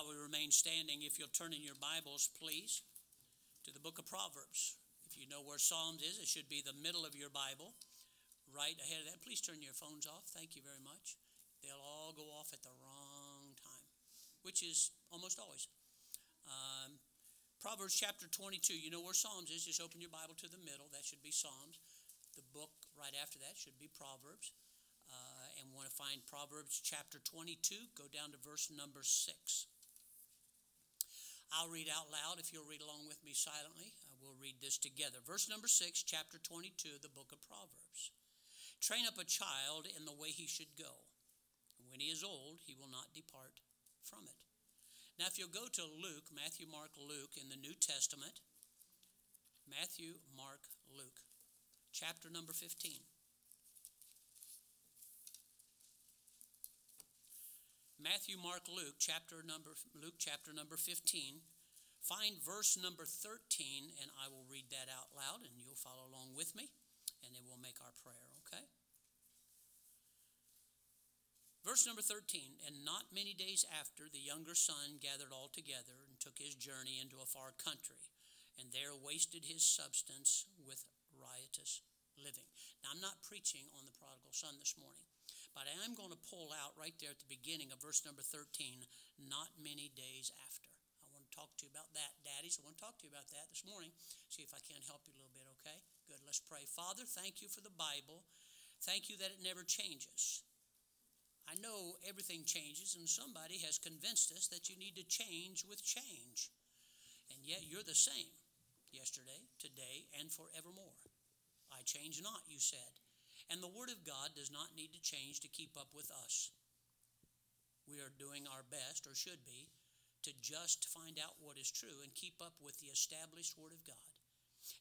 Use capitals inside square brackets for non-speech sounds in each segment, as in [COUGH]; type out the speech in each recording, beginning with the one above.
while we remain standing, if you'll turn in your Bibles, please, to the book of Proverbs. If you know where Psalms is, it should be the middle of your Bible, right ahead of that. Please turn your phones off. Thank you very much. They'll all go off at the wrong time, which is almost always. Um, Proverbs chapter 22. You know where Psalms is. Just open your Bible to the middle. That should be Psalms. The book right after that should be Proverbs and want to find Proverbs chapter 22, go down to verse number 6. I'll read out loud if you'll read along with me silently. Uh, we'll read this together. Verse number 6, chapter 22 of the book of Proverbs. Train up a child in the way he should go. When he is old, he will not depart from it. Now, if you'll go to Luke, Matthew, Mark, Luke in the New Testament, Matthew, Mark, Luke, chapter number 15. Matthew, Mark, Luke, chapter number Luke chapter number 15. Find verse number 13 and I will read that out loud and you'll follow along with me and then we'll make our prayer, okay? Verse number 13, and not many days after, the younger son gathered all together and took his journey into a far country, and there wasted his substance with riotous living. Now, I'm not preaching on the prodigal son this morning. But I am going to pull out right there at the beginning of verse number 13, not many days after. I want to talk to you about that, daddies. I want to talk to you about that this morning. See if I can't help you a little bit, okay? Good, let's pray. Father, thank you for the Bible. Thank you that it never changes. I know everything changes, and somebody has convinced us that you need to change with change. And yet you're the same yesterday, today, and forevermore. I change not, you said. And the Word of God does not need to change to keep up with us. We are doing our best, or should be, to just find out what is true and keep up with the established Word of God.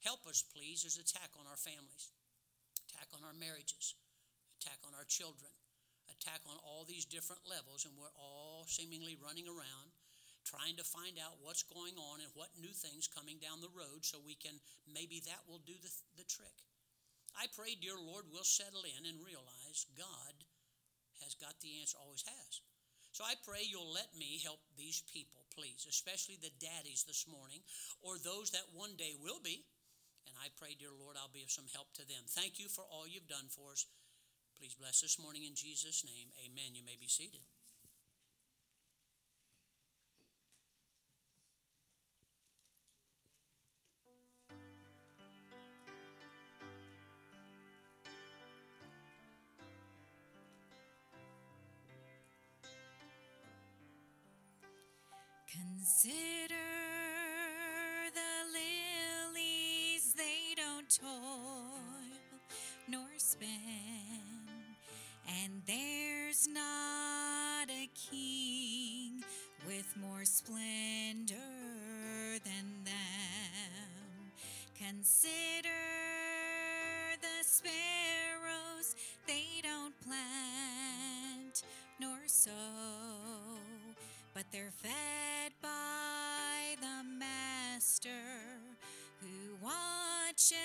Help us, please. There's attack on our families, attack on our marriages, attack on our children, attack on all these different levels, and we're all seemingly running around trying to find out what's going on and what new things coming down the road so we can maybe that will do the, the trick. I pray, dear Lord, we'll settle in and realize God has got the answer, always has. So I pray you'll let me help these people, please, especially the daddies this morning, or those that one day will be. And I pray, dear Lord, I'll be of some help to them. Thank you for all you've done for us. Please bless this morning in Jesus' name. Amen. You may be seated. Consider the lilies, they don't toil nor spin, and there's not a king with more splendor than them. Consider the sparrows, they don't plant nor sow, but they're fed watches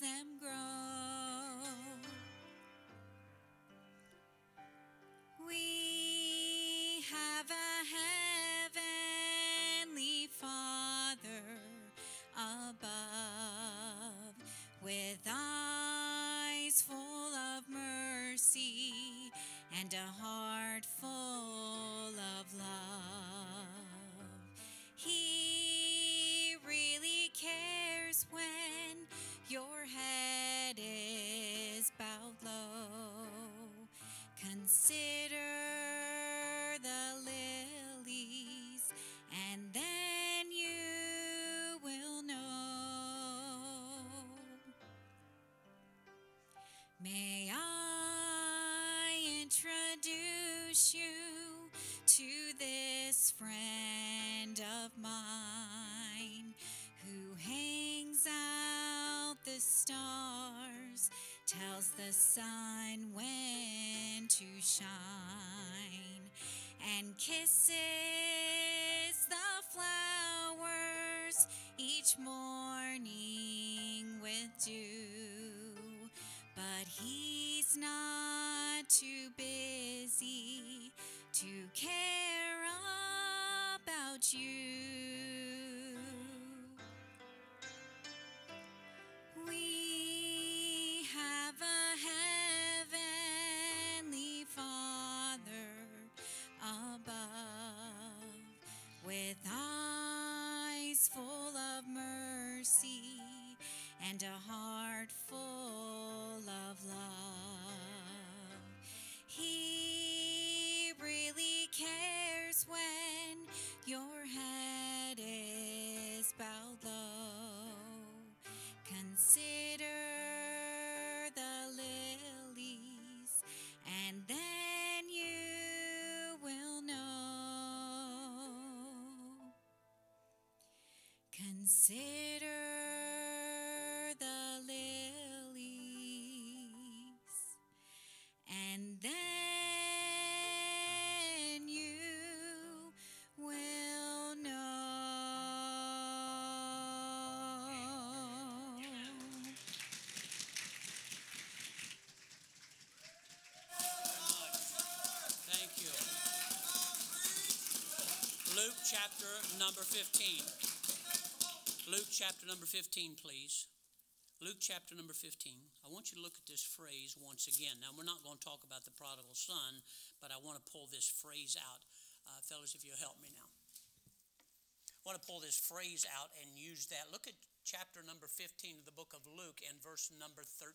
them grow. We have a heavenly Father above with eyes full of mercy and a heart May I introduce you to this friend of mine who hangs out the stars, tells the sun when to shine, and kisses the flowers each morning with dew he's not too busy to care about you. We have a heavenly Father above with eyes full of mercy and a heart full Consider the lilies, and then you will know. Thank you. Luke chapter number 15. Luke chapter number 15, please. Luke chapter number 15. I want you to look at this phrase once again. Now, we're not going to talk about the prodigal son, but I want to pull this phrase out. Uh, fellas, if you'll help me now. I want to pull this phrase out and use that. Look at chapter number 15 of the book of Luke and verse number 13.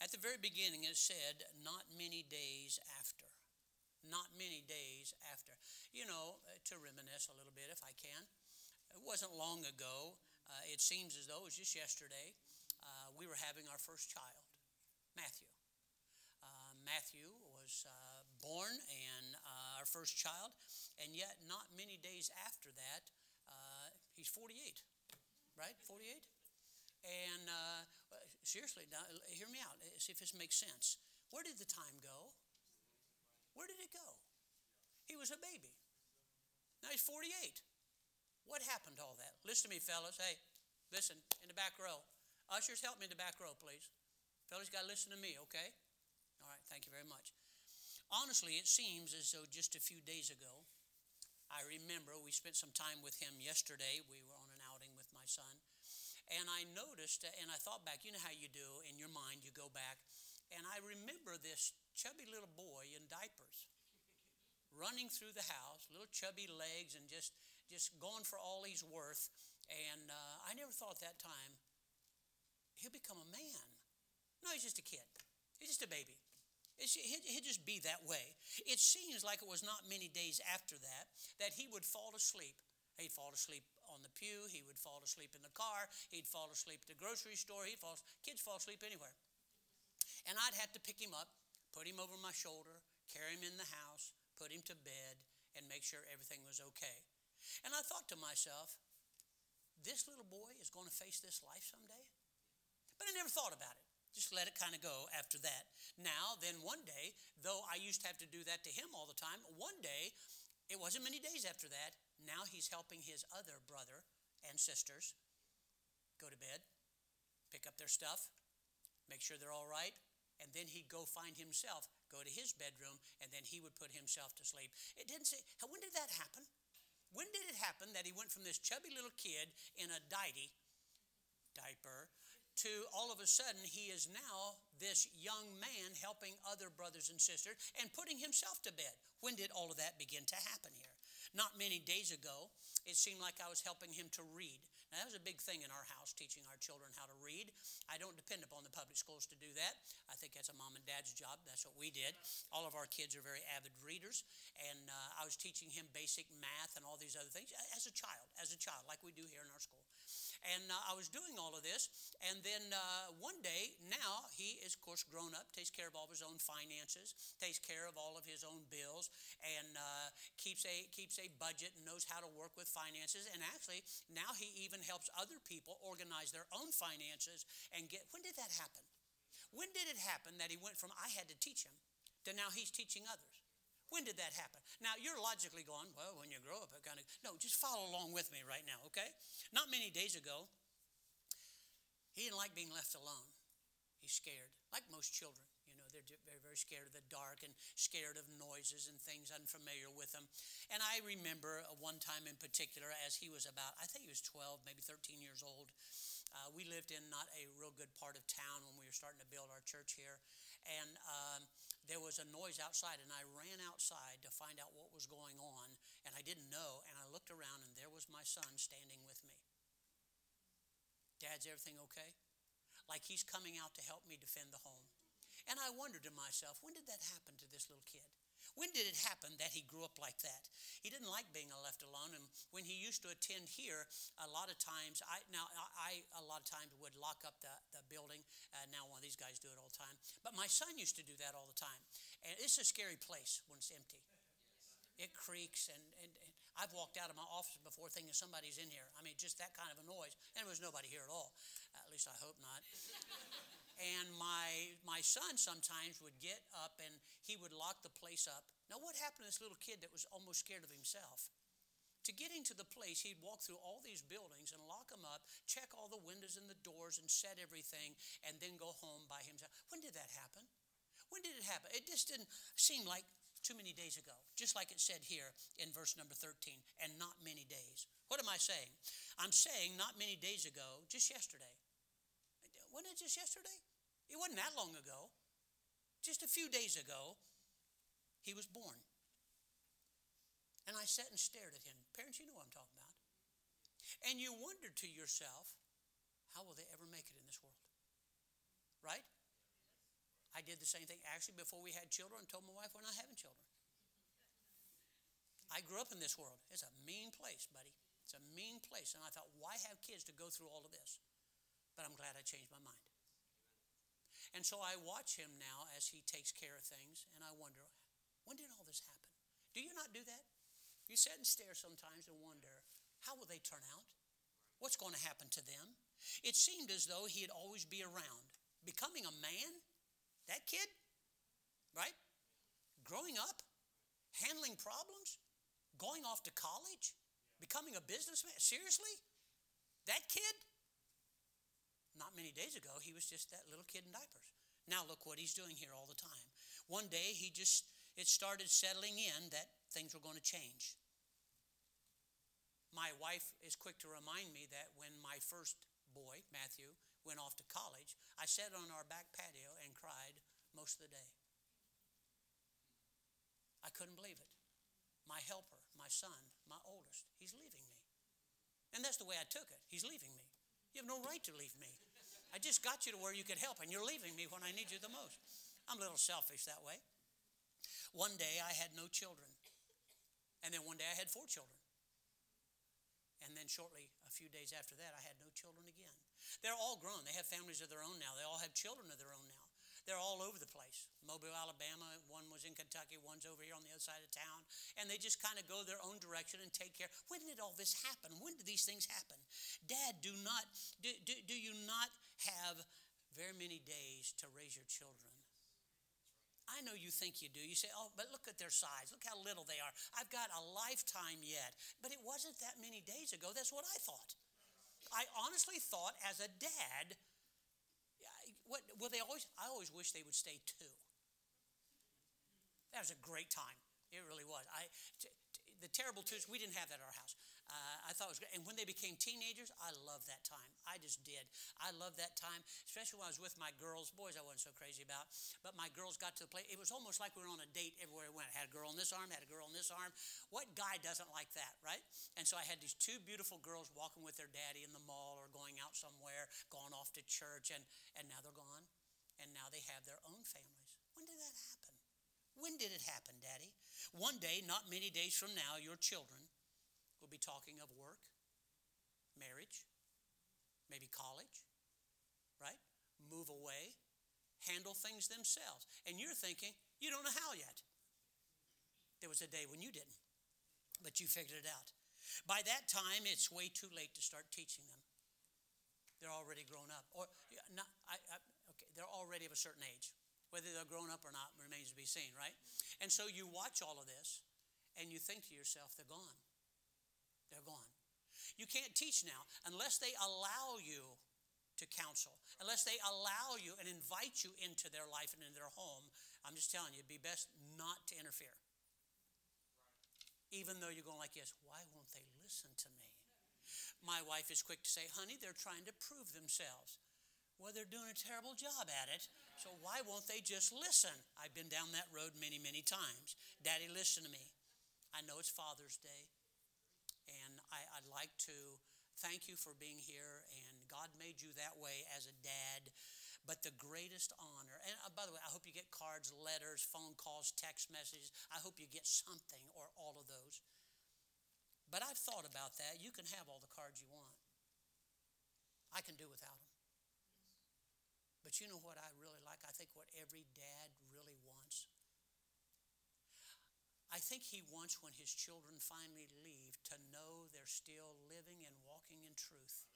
At the very beginning, it said, Not many days after. Not many days after. You know, uh, to reminisce a little bit, if I can, it wasn't long ago. Uh, it seems as though it was just yesterday. Uh, we were having our first child, Matthew. Uh, Matthew was uh, born and uh, our first child, and yet not many days after that, uh, he's 48, right? 48? And uh, seriously, now, hear me out. See if this makes sense. Where did the time go? Where did it go? He was a baby. Now he's 48. What happened to all that? Listen to me, fellas. Hey, listen in the back row. Ushers, help me in the back row, please. Fellas, got to listen to me, okay? All right, thank you very much. Honestly, it seems as though just a few days ago, I remember we spent some time with him yesterday. We were on an outing with my son. And I noticed, and I thought back, you know how you do in your mind, you go back. And I remember this chubby little boy in diapers running through the house, little chubby legs, and just, just going for all he's worth. And uh, I never thought at that time, he'll become a man. No, he's just a kid, he's just a baby. He'd, he'd just be that way. It seems like it was not many days after that that he would fall asleep. He'd fall asleep on the pew. He would fall asleep in the car. He'd fall asleep at the grocery store. He'd fall. Kids fall asleep anywhere. And I'd have to pick him up, put him over my shoulder, carry him in the house, put him to bed, and make sure everything was okay. And I thought to myself, this little boy is going to face this life someday. But I never thought about it. Just let it kind of go after that. Now, then one day, though I used to have to do that to him all the time, one day, it wasn't many days after that, now he's helping his other brother and sisters go to bed, pick up their stuff, make sure they're all right, and then he'd go find himself, go to his bedroom, and then he would put himself to sleep. It didn't say, when did that happen? When did it happen that he went from this chubby little kid in a diety, diaper, to all of a sudden he is now this young man helping other brothers and sisters and putting himself to bed? When did all of that begin to happen here? Not many days ago, it seemed like I was helping him to read. Now, that was a big thing in our house, teaching our children how to read. I don't depend upon the public schools to do that. I think that's a mom and dad's job. That's what we did. All of our kids are very avid readers, and uh, I was teaching him basic math and all these other things as a child, as a child, like we do here in our school. And uh, I was doing all of this, and then uh, one day, now he is, of course, grown up, takes care of all of his own finances, takes care of all of his own bills, and uh, keeps a keeps a budget and knows how to work with finances. And actually, now he even helps other people organize their own finances and get. When did that happen? When did it happen that he went from I had to teach him to now he's teaching others? When did that happen? Now, you're logically going, well, when you grow up, it kind of. No, just follow along with me right now, okay? Not many days ago, he didn't like being left alone. He's scared, like most children. They're very, very scared of the dark and scared of noises and things unfamiliar with them. And I remember one time in particular, as he was about, I think he was 12, maybe 13 years old. Uh, we lived in not a real good part of town when we were starting to build our church here. And um, there was a noise outside, and I ran outside to find out what was going on, and I didn't know. And I looked around, and there was my son standing with me. Dad's everything okay? Like he's coming out to help me defend the home. And I wondered to myself, when did that happen to this little kid? When did it happen that he grew up like that? He didn't like being left alone, and when he used to attend here, a lot of times, I now I a lot of times would lock up the, the building. Uh, now one of these guys do it all the time, but my son used to do that all the time, and it's a scary place when it's empty. It creaks, and, and, and I've walked out of my office before thinking somebody's in here. I mean, just that kind of a noise, and there was nobody here at all. At least I hope not. [LAUGHS] And my, my son sometimes would get up and he would lock the place up. Now, what happened to this little kid that was almost scared of himself? To get into the place, he'd walk through all these buildings and lock them up, check all the windows and the doors, and set everything, and then go home by himself. When did that happen? When did it happen? It just didn't seem like too many days ago, just like it said here in verse number 13, and not many days. What am I saying? I'm saying not many days ago, just yesterday. Wasn't it just yesterday? It wasn't that long ago. Just a few days ago, he was born. And I sat and stared at him. Parents, you know what I'm talking about. And you wonder to yourself, how will they ever make it in this world? Right? I did the same thing actually before we had children and told my wife we're not having children. I grew up in this world. It's a mean place, buddy. It's a mean place. And I thought, why have kids to go through all of this? but I'm glad I changed my mind. And so I watch him now as he takes care of things, and I wonder, when did all this happen? Do you not do that? You sit and stare sometimes and wonder, how will they turn out? What's going to happen to them? It seemed as though he'd always be around. Becoming a man, that kid, right? Growing up, handling problems, going off to college, becoming a businessman. Seriously? That kid? Not many days ago, he was just that little kid in diapers. Now look what he's doing here all the time. One day he just it started settling in that things were going to change. My wife is quick to remind me that when my first boy, Matthew, went off to college, I sat on our back patio and cried most of the day. I couldn't believe it. My helper, my son, my oldest, he's leaving me. And that's the way I took it. He's leaving me. You have no right to leave me. I just got you to where you could help, and you're leaving me when I need you the most. I'm a little selfish that way. One day I had no children. And then one day I had four children. And then shortly, a few days after that, I had no children again. They're all grown. They have families of their own now. They all have children of their own now. They're all over the place. Mobile, Alabama, one was in Kentucky, one's over here on the other side of town. And they just kind of go their own direction and take care. When did all this happen? When did these things happen? Dad, do not do, do, do you not have very many days to raise your children? I know you think you do. You say, oh, but look at their size. Look how little they are. I've got a lifetime yet. But it wasn't that many days ago. That's what I thought. I honestly thought as a dad, what, well, they always, I always wish they would stay two. That was a great time. It really was. I, t- t- the terrible twos, we didn't have that at our house. Uh, I thought it was great. And when they became teenagers, I loved that time. I just did. I loved that time, especially when I was with my girls. Boys, I wasn't so crazy about. But my girls got to the place. It was almost like we were on a date everywhere we went. Had a girl on this arm, had a girl on this arm. What guy doesn't like that, right? And so I had these two beautiful girls walking with their daddy in the mall or going out somewhere, going off to church, and, and now they're gone. And now they have their own families. When did that happen? When did it happen, Daddy? One day, not many days from now, your children be talking of work, marriage, maybe college, right? Move away, handle things themselves. And you're thinking, you don't know how yet. There was a day when you didn't, but you figured it out. By that time, it's way too late to start teaching them. They're already grown up, or not. I, I, okay, they're already of a certain age. Whether they're grown up or not remains to be seen, right? And so you watch all of this, and you think to yourself, they're gone. They're gone. You can't teach now unless they allow you to counsel, unless they allow you and invite you into their life and into their home. I'm just telling you, it'd be best not to interfere. Even though you're going like yes, why won't they listen to me? My wife is quick to say, honey, they're trying to prove themselves. Well, they're doing a terrible job at it, so why won't they just listen? I've been down that road many, many times. Daddy, listen to me. I know it's Father's Day. And I, would like to thank you for being here and God made you that way as a dad. But the greatest honor, and uh, by the way, I hope you get cards, letters, phone calls, text messages. I hope you get something or all of those. But I've thought about that. You can have all the cards you want, I can do without them. But you know what I really like? I think what every dad really wants I think he wants when his children finally leave to know they're still living and walking in truth.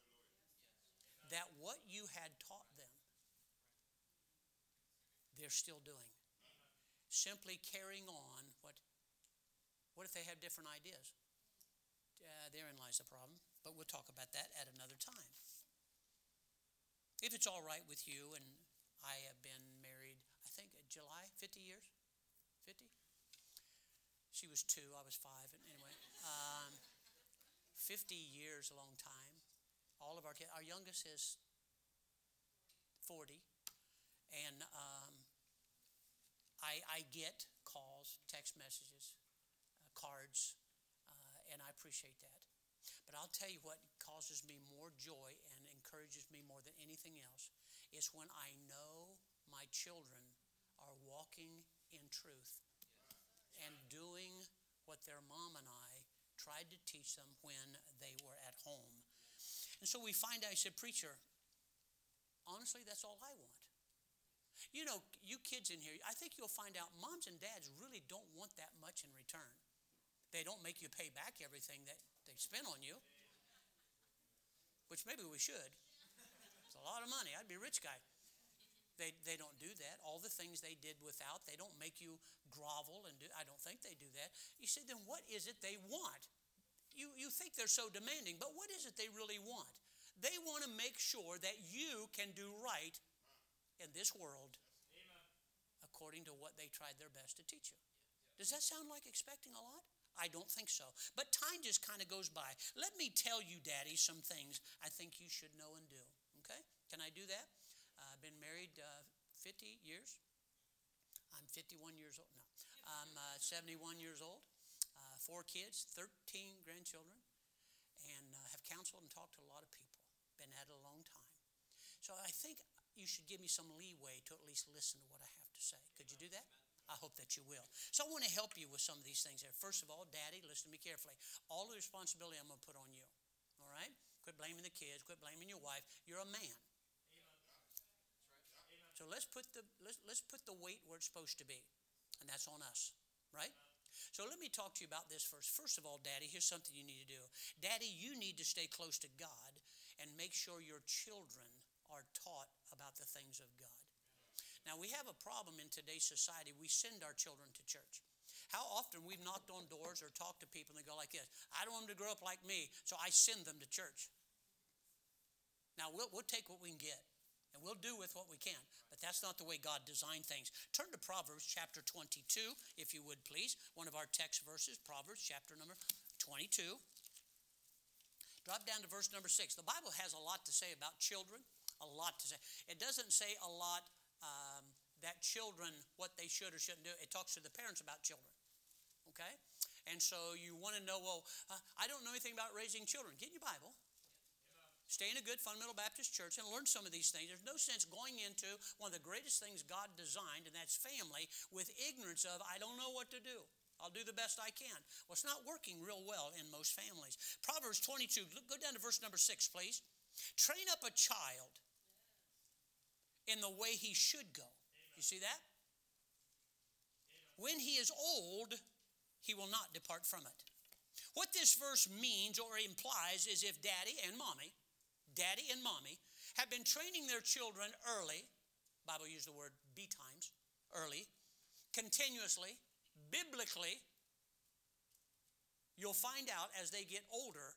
That what you had taught them, they're still doing. Simply carrying on what what if they have different ideas? Uh, therein lies the problem, but we'll talk about that at another time. If it's all right with you, and I have been married, I think July, 50 years? 50? She was two, I was five. And anyway, um, 50 years, a long time. All of our kids, our youngest is 40. And um, I, I get calls, text messages, uh, cards, uh, and I appreciate that. But I'll tell you what causes me more joy and encourages me more than anything else is when I know my children are walking in truth and doing what their mom and I tried to teach them when they were at home. And so we find out, I said, Preacher, honestly, that's all I want. You know, you kids in here, I think you'll find out moms and dads really don't want that much in return. They don't make you pay back everything that they spent on you, which maybe we should. It's a lot of money. I'd be a rich guy. They, they don't do that. All the things they did without, they don't make you grovel and do. I don't think they do that. You say, then what is it they want? You, you think they're so demanding, but what is it they really want? They want to make sure that you can do right in this world according to what they tried their best to teach you. Does that sound like expecting a lot? I don't think so. But time just kind of goes by. Let me tell you, Daddy, some things I think you should know and do. Okay? Can I do that? I've been married uh, 50 years. I'm 51 years old. No, I'm uh, 71 years old. Uh, four kids, 13 grandchildren, and have counseled and talked to a lot of people. Been at it a long time. So I think you should give me some leeway to at least listen to what I have to say. Could you do that? I hope that you will. So I want to help you with some of these things there. First of all, Daddy, listen to me carefully. All the responsibility I'm going to put on you. All right? Quit blaming the kids. Quit blaming your wife. You're a man. So let's put the let's, let's put the weight where it's supposed to be, and that's on us, right? So let me talk to you about this first. First of all, Daddy, here's something you need to do. Daddy, you need to stay close to God and make sure your children are taught about the things of God. Now, we have a problem in today's society. We send our children to church. How often we've knocked on doors or talked to people and they go like this I don't want them to grow up like me, so I send them to church. Now, we'll, we'll take what we can get and we'll do with what we can. But that's not the way God designed things. Turn to Proverbs chapter 22, if you would please. One of our text verses, Proverbs chapter number 22. Drop down to verse number 6. The Bible has a lot to say about children, a lot to say. It doesn't say a lot um, that children, what they should or shouldn't do. It talks to the parents about children. Okay? And so you want to know, well, uh, I don't know anything about raising children. Get your Bible stay in a good fundamental Baptist church and learn some of these things. There's no sense going into one of the greatest things God designed, and that's family, with ignorance of, I don't know what to do. I'll do the best I can. Well, it's not working real well in most families. Proverbs 22, go down to verse number 6, please. Train up a child in the way he should go. You see that? When he is old, he will not depart from it. What this verse means or implies is if daddy and mommy daddy and mommy, have been training their children early, Bible used the word B times, early, continuously, biblically, you'll find out as they get older,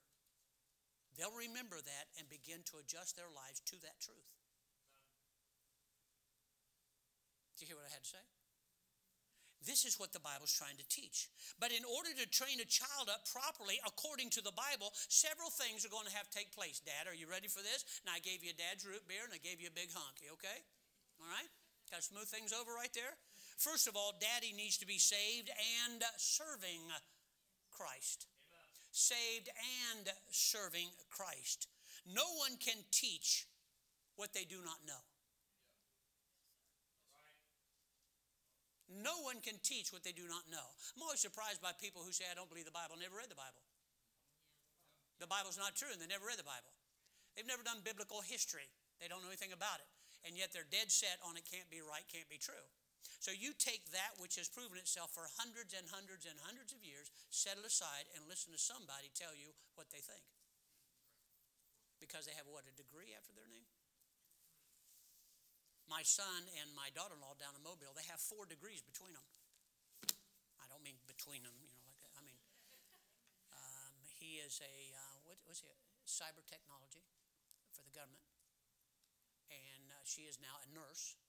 they'll remember that and begin to adjust their lives to that truth. Do you hear what I had to say? This is what the Bible's trying to teach. But in order to train a child up properly according to the Bible, several things are going to have to take place. Dad, are you ready for this? Now, I gave you a dad's root beer and I gave you a big honky, okay? All right? Got to smooth things over right there? First of all, daddy needs to be saved and serving Christ. Saved and serving Christ. No one can teach what they do not know. No one can teach what they do not know. I'm always surprised by people who say, I don't believe the Bible, never read the Bible. The Bible's not true, and they never read the Bible. They've never done biblical history, they don't know anything about it. And yet they're dead set on it can't be right, can't be true. So you take that which has proven itself for hundreds and hundreds and hundreds of years, set it aside, and listen to somebody tell you what they think. Because they have what, a degree after their name? My son and my daughter in law down in Mobile, they have four degrees between them. I don't mean between them, you know, like that. I mean, um, he is a, uh, what was he, cyber technology for the government. And uh, she is now a nurse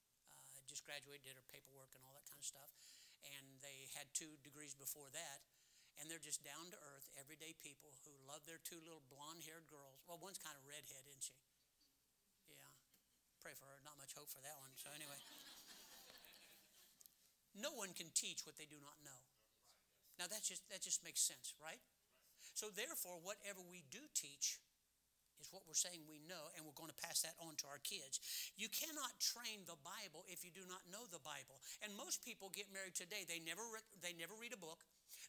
just graduated, did her paperwork and all that kind of stuff. And they had two degrees before that. And they're just down to earth, everyday people who love their two little blonde haired girls. Well, one's kind of redhead, isn't she? Pray for her. Not much hope for that one. So, anyway. no one can teach what they do not know. Now, that just, that just makes sense, right? So, therefore, whatever we do teach, is what we're saying we know, and we're going to pass that on to our kids. You cannot train the Bible if you do not know the Bible. And most people get married today, they never, re- they never read a book,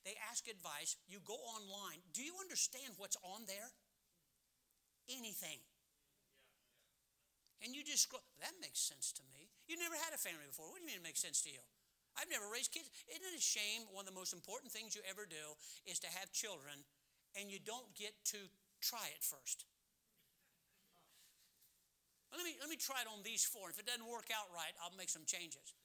they ask advice, you go online. Do you understand what's on there? Anything. And you just scroll. That makes sense to me. You never had a family before. What do you mean it makes sense to you? I've never raised kids. Isn't it a shame? One of the most important things you ever do is to have children and you don't get to try it first. Let me, let me try it on these four. If it doesn't work out right, I'll make some changes.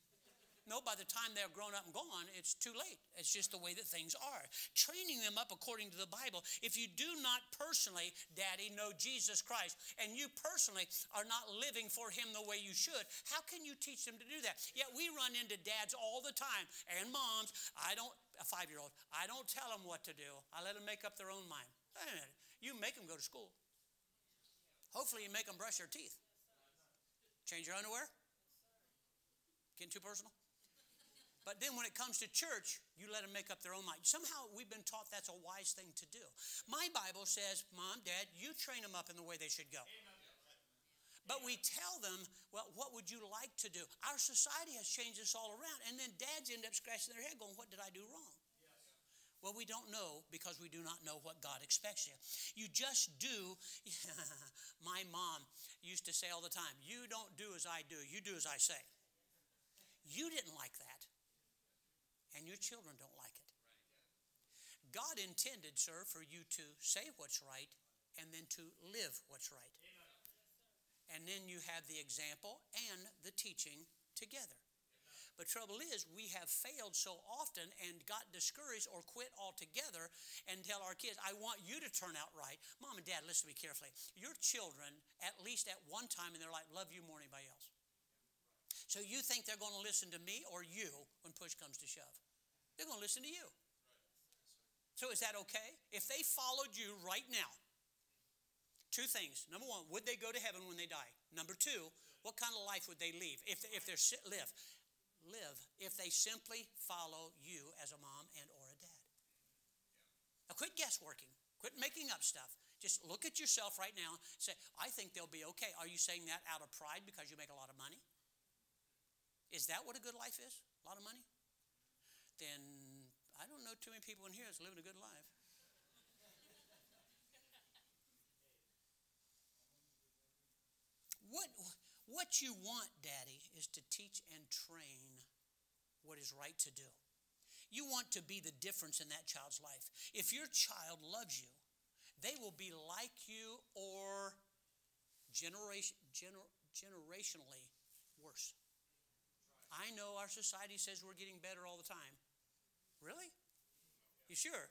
No, by the time they're grown up and gone, it's too late. It's just the way that things are. Training them up according to the Bible. If you do not personally, Daddy, know Jesus Christ, and you personally are not living for Him the way you should, how can you teach them to do that? Yet we run into dads all the time and moms. I don't, a five year old, I don't tell them what to do. I let them make up their own mind. Wait a minute. You make them go to school. Hopefully, you make them brush their teeth. Change your underwear? Getting too personal? But then when it comes to church, you let them make up their own mind. Somehow we've been taught that's a wise thing to do. My Bible says, Mom, Dad, you train them up in the way they should go. But we tell them, well, what would you like to do? Our society has changed us all around. And then dads end up scratching their head going, what did I do wrong? Well, we don't know because we do not know what God expects you. You just do. [LAUGHS] My mom used to say all the time, You don't do as I do, you do as I say. You didn't like that, and your children don't like it. God intended, sir, for you to say what's right and then to live what's right. And then you have the example and the teaching together. But trouble is, we have failed so often and got discouraged or quit altogether and tell our kids, I want you to turn out right. Mom and dad, listen to me carefully. Your children, at least at one time in their life, love you more than anybody else. So you think they're going to listen to me or you when push comes to shove? They're going to listen to you. So is that okay? If they followed you right now, two things. Number one, would they go to heaven when they die? Number two, what kind of life would they live if, they, if they're live? live if they simply follow you as a mom and or a dad. Now quit guessworking. Quit making up stuff. Just look at yourself right now and say, I think they'll be okay. Are you saying that out of pride because you make a lot of money? Is that what a good life is? A lot of money? Then I don't know too many people in here that's living a good life. what what you want, Daddy, is to teach and train what is right to do. You want to be the difference in that child's life. If your child loves you, they will be like you or generation, gener, generationally worse. I know our society says we're getting better all the time. Really? You sure?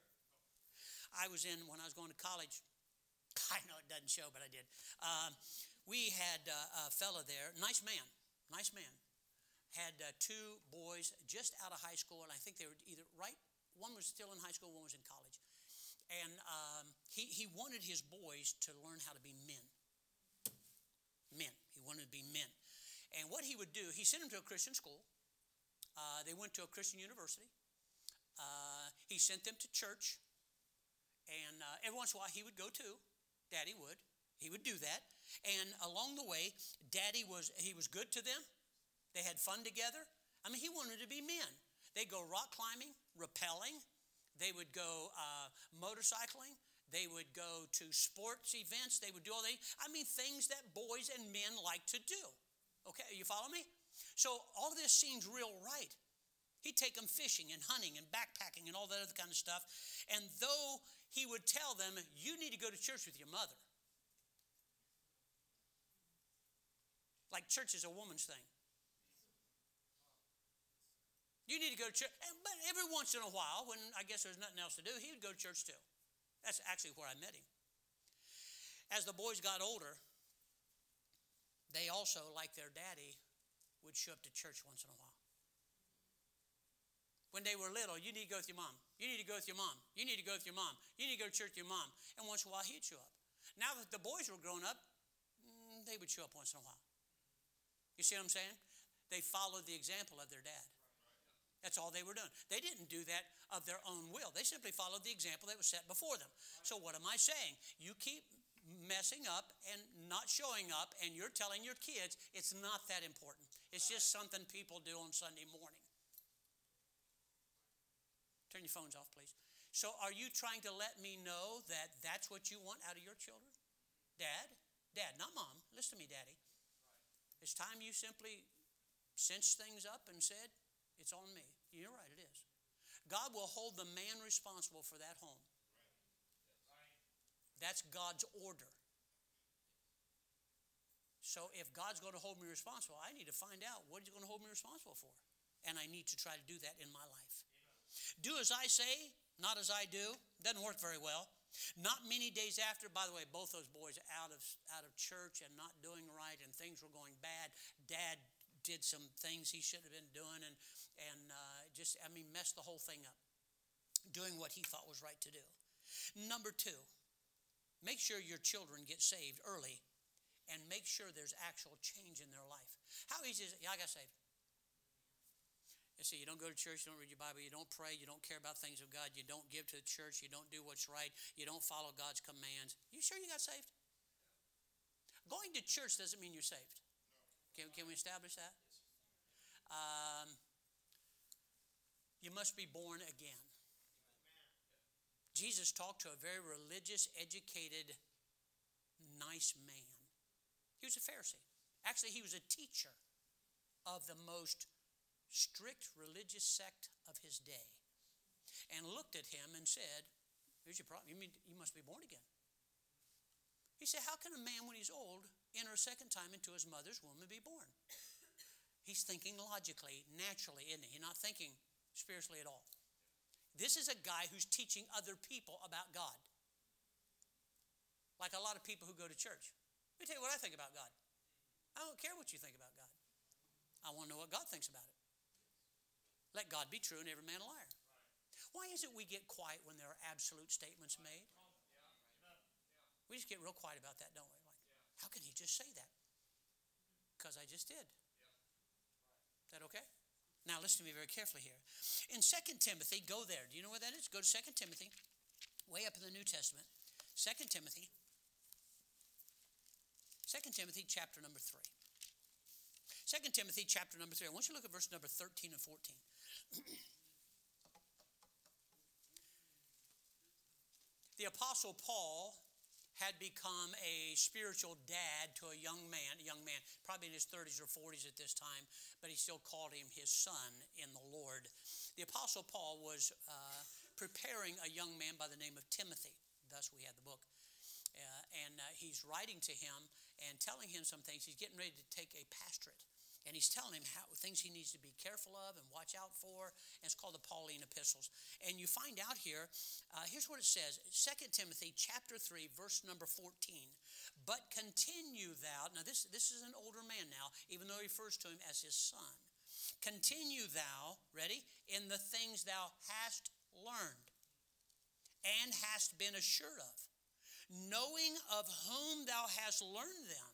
I was in, when I was going to college, [LAUGHS] I know it doesn't show, but I did. Um, we had uh, a fella there, nice man, nice man, had uh, two boys just out of high school, and I think they were either right, one was still in high school, one was in college. And um, he, he wanted his boys to learn how to be men. Men. He wanted to be men. And what he would do, he sent them to a Christian school. Uh, they went to a Christian university. Uh, he sent them to church. And uh, every once in a while, he would go too. Daddy would. He would do that. And along the way, daddy was he was good to them. They had fun together. I mean, he wanted to be men. They'd go rock climbing, rappelling. They would go uh, motorcycling. They would go to sports events. They would do all they. I mean, things that boys and men like to do. Okay, you follow me? So all this seems real right. He'd take them fishing and hunting and backpacking and all that other kind of stuff. And though he would tell them, you need to go to church with your mother. Like church is a woman's thing. You need to go to church. But every once in a while, when I guess there was nothing else to do, he would go to church too. That's actually where I met him. As the boys got older, they also, like their daddy, would show up to church once in a while. When they were little, you need to go with your mom. You need to go with your mom. You need to go with your mom. You need to go to church with your mom. And once in a while, he'd show up. Now that the boys were grown up, mm, they would show up once in a while. You see what I'm saying? They followed the example of their dad. That's all they were doing. They didn't do that of their own will. They simply followed the example that was set before them. So, what am I saying? You keep messing up and not showing up, and you're telling your kids it's not that important. It's just something people do on Sunday morning. Turn your phones off, please. So, are you trying to let me know that that's what you want out of your children? Dad? Dad, not mom. Listen to me, daddy. It's time you simply cinched things up and said, It's on me. You're right, it is. God will hold the man responsible for that home. That's God's order. So if God's going to hold me responsible, I need to find out what He's going to hold me responsible for. And I need to try to do that in my life. Do as I say, not as I do. Doesn't work very well. Not many days after, by the way, both those boys out of out of church and not doing right, and things were going bad. Dad did some things he shouldn't have been doing, and and uh, just I mean messed the whole thing up, doing what he thought was right to do. Number two, Make sure your children get saved early and make sure there's actual change in their life. How easy is it? Yeah, I got saved. You see, you don't go to church, you don't read your Bible, you don't pray, you don't care about things of God, you don't give to the church, you don't do what's right, you don't follow God's commands. You sure you got saved? Going to church doesn't mean you're saved. Can, can we establish that? Um, you must be born again. Jesus talked to a very religious, educated, nice man. He was a Pharisee. Actually, he was a teacher of the most strict religious sect of his day and looked at him and said, Here's your problem. You, mean, you must be born again. He said, How can a man, when he's old, enter a second time into his mother's womb and be born? He's thinking logically, naturally, isn't he? He's not thinking spiritually at all. This is a guy who's teaching other people about God. Like a lot of people who go to church. Let me tell you what I think about God. I don't care what you think about God. I want to know what God thinks about it. Let God be true and every man a liar. Why is it we get quiet when there are absolute statements made? We just get real quiet about that, don't we? Like, how can he just say that? Because I just did. Is that okay? Now, listen to me very carefully here. In 2 Timothy, go there. Do you know where that is? Go to 2 Timothy, way up in the New Testament. 2 Timothy. 2 Timothy, chapter number 3. 2 Timothy, chapter number 3. I want you to look at verse number 13 and 14. [CLEARS THROAT] the Apostle Paul had become a spiritual dad to a young man, a young man, probably in his 30s or 40s at this time, but he still called him his son in the Lord. The Apostle Paul was uh, preparing a young man by the name of Timothy. Thus, we had the book. Uh, and uh, he's writing to him and telling him some things. He's getting ready to take a pastorate and he's telling him how things he needs to be careful of and watch out for. And it's called the Pauline epistles. And you find out here, uh, here's what it says 2 Timothy chapter 3, verse number 14. But continue thou, now this, this is an older man now, even though he refers to him as his son. Continue thou, ready, in the things thou hast learned and hast been assured of, knowing of whom thou hast learned them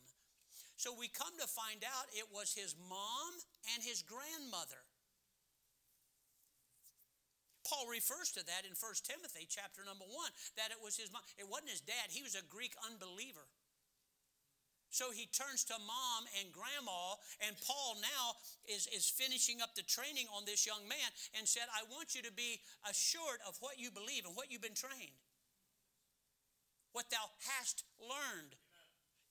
so we come to find out it was his mom and his grandmother. Paul refers to that in 1 Timothy chapter number 1 that it was his mom. It wasn't his dad, he was a Greek unbeliever. So he turns to mom and grandma, and Paul now is, is finishing up the training on this young man and said, I want you to be assured of what you believe and what you've been trained, what thou hast learned.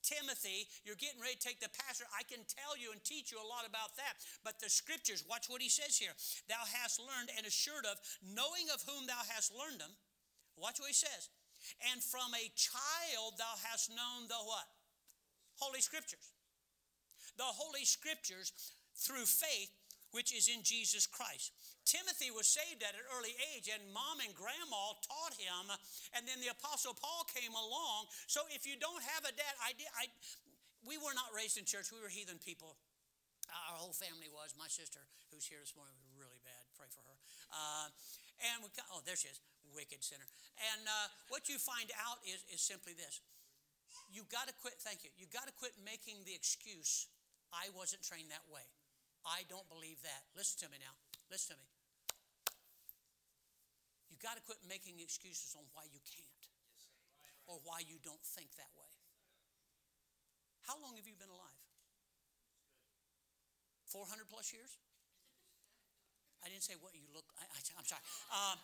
Timothy, you're getting ready to take the pastor. I can tell you and teach you a lot about that. But the scriptures, watch what he says here. Thou hast learned and assured of, knowing of whom thou hast learned them. Watch what he says. And from a child thou hast known the what? Holy Scriptures. The Holy Scriptures through faith, which is in Jesus Christ. Timothy was saved at an early age, and mom and grandma taught him, and then the Apostle Paul came along. So if you don't have a dad, I, I, we were not raised in church, we were heathen people. Our whole family was. My sister, who's here this morning, was really bad. Pray for her. Uh, and we oh, there she is, wicked sinner. And uh, what you find out is, is simply this you got to quit, thank you, you got to quit making the excuse, I wasn't trained that way. I don't believe that. Listen to me now. Listen to me. Got to quit making excuses on why you can't or why you don't think that way. How long have you been alive? 400 plus years? I didn't say what you look. I, am sorry. Um,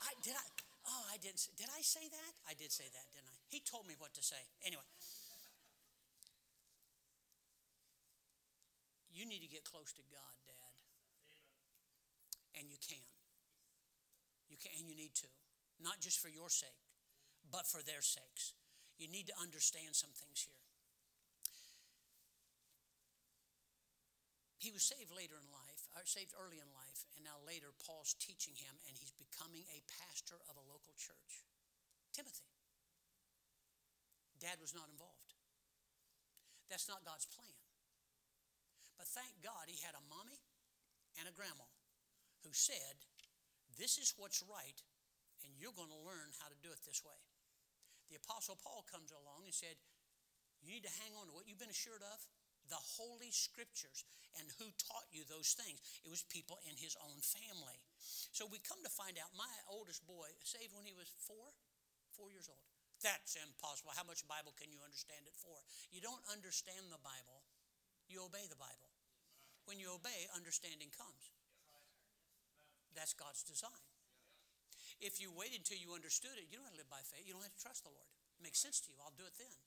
I, did I? Oh, I didn't. Did I say that? I did say that, didn't I? He told me what to say. Anyway. You need to get close to God, Dad. And you can. You can and you need to. Not just for your sake, but for their sakes. You need to understand some things here. He was saved later in life, or saved early in life, and now later Paul's teaching him, and he's becoming a pastor of a local church. Timothy. Dad was not involved. That's not God's plan. But thank God he had a mommy and a grandma who said, This is what's right, and you're going to learn how to do it this way. The Apostle Paul comes along and said, You need to hang on to what you've been assured of the Holy Scriptures. And who taught you those things? It was people in his own family. So we come to find out my oldest boy saved when he was four, four years old. That's impossible. How much Bible can you understand it for? You don't understand the Bible, you obey the Bible. When you obey, understanding comes. That's God's design. If you wait until you understood it, you don't have to live by faith. You don't have to trust the Lord. It makes sense to you. I'll do it then.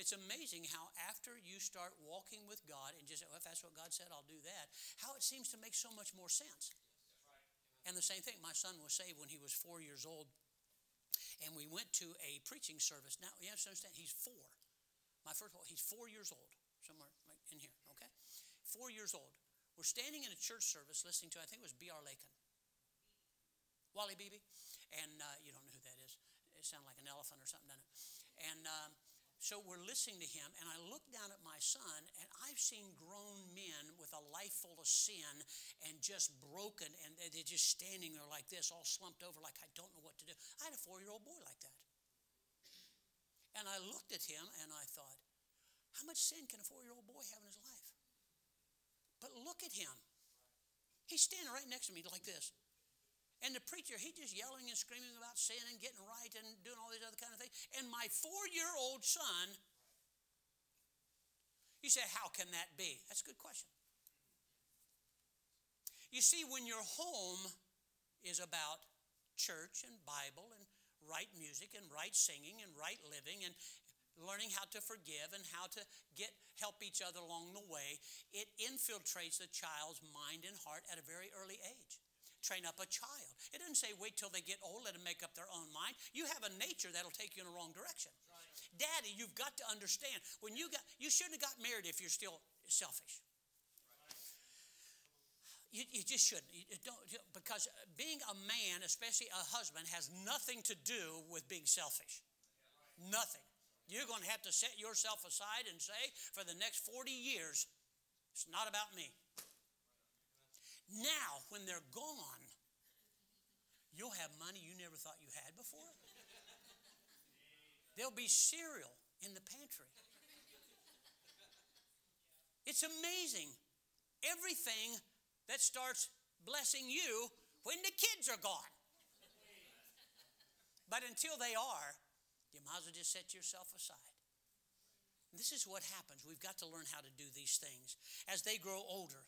It's amazing how after you start walking with God and just, well, if that's what God said, I'll do that, how it seems to make so much more sense. And the same thing, my son was saved when he was four years old. And we went to a preaching service. Now, you have to understand, he's four. My first of all, he's four years old, somewhere in here, okay? four years old. We're standing in a church service listening to, I think it was B.R. Lakin. Wally Beebe. And uh, you don't know who that is. It sounded like an elephant or something, doesn't it? And um, so we're listening to him, and I look down at my son, and I've seen grown men with a life full of sin and just broken, and they're just standing there like this, all slumped over, like I don't know what to do. I had a four year old boy like that. And I looked at him and I thought, how much sin can a four year old boy have in his life? But look at him. He's standing right next to me like this. And the preacher, he just yelling and screaming about sin and getting right and doing all these other kind of things. And my four-year-old son, you say, how can that be? That's a good question. You see, when your home is about church and Bible and right music and right singing and right living and learning how to forgive and how to get help each other along the way it infiltrates the child's mind and heart at a very early age train up a child it doesn't say wait till they get old let them make up their own mind you have a nature that'll take you in the wrong direction right. daddy you've got to understand when you got you shouldn't have got married if you're still selfish you, you, just shouldn't. You don't, because being a man, especially a husband, has nothing to do with being selfish. Nothing. You're going to have to set yourself aside and say, for the next 40 years, it's not about me. Now, when they're gone, you'll have money you never thought you had before. There'll be cereal in the pantry. It's amazing. Everything that starts blessing you when the kids are gone. But until they are, you might as well just set yourself aside. This is what happens. We've got to learn how to do these things. As they grow older,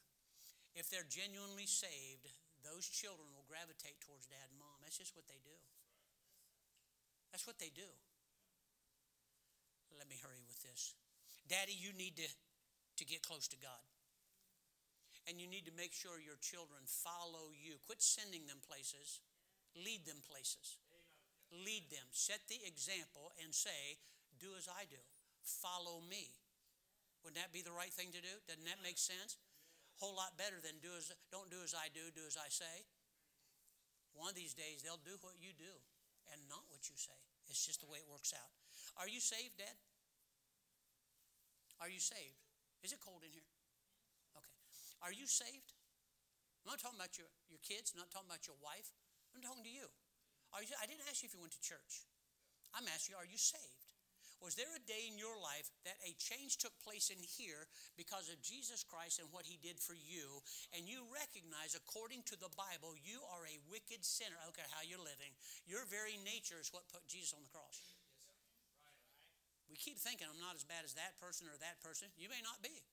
if they're genuinely saved, those children will gravitate towards dad and mom. That's just what they do. That's what they do. Let me hurry with this. Daddy, you need to, to get close to God. And you need to make sure your children follow you. Quit sending them places, lead them places. Lead them. Set the example and say, Do as I do follow me. Wouldn't that be the right thing to do? Doesn't that make sense? Whole lot better than do as don't do as I do, do as I say. One of these days they'll do what you do and not what you say. It's just the way it works out. Are you saved, Dad? Are you saved? Is it cold in here? Okay. Are you saved? I'm not talking about your, your kids, I'm not talking about your wife. I'm talking to you. Are you. I didn't ask you if you went to church. I'm asking you, are you saved? Was there a day in your life that a change took place in here because of Jesus Christ and what he did for you, and you recognize, according to the Bible, you are a wicked sinner? Don't how you're living. Your very nature is what put Jesus on the cross. We keep thinking, I'm not as bad as that person or that person. You may not be.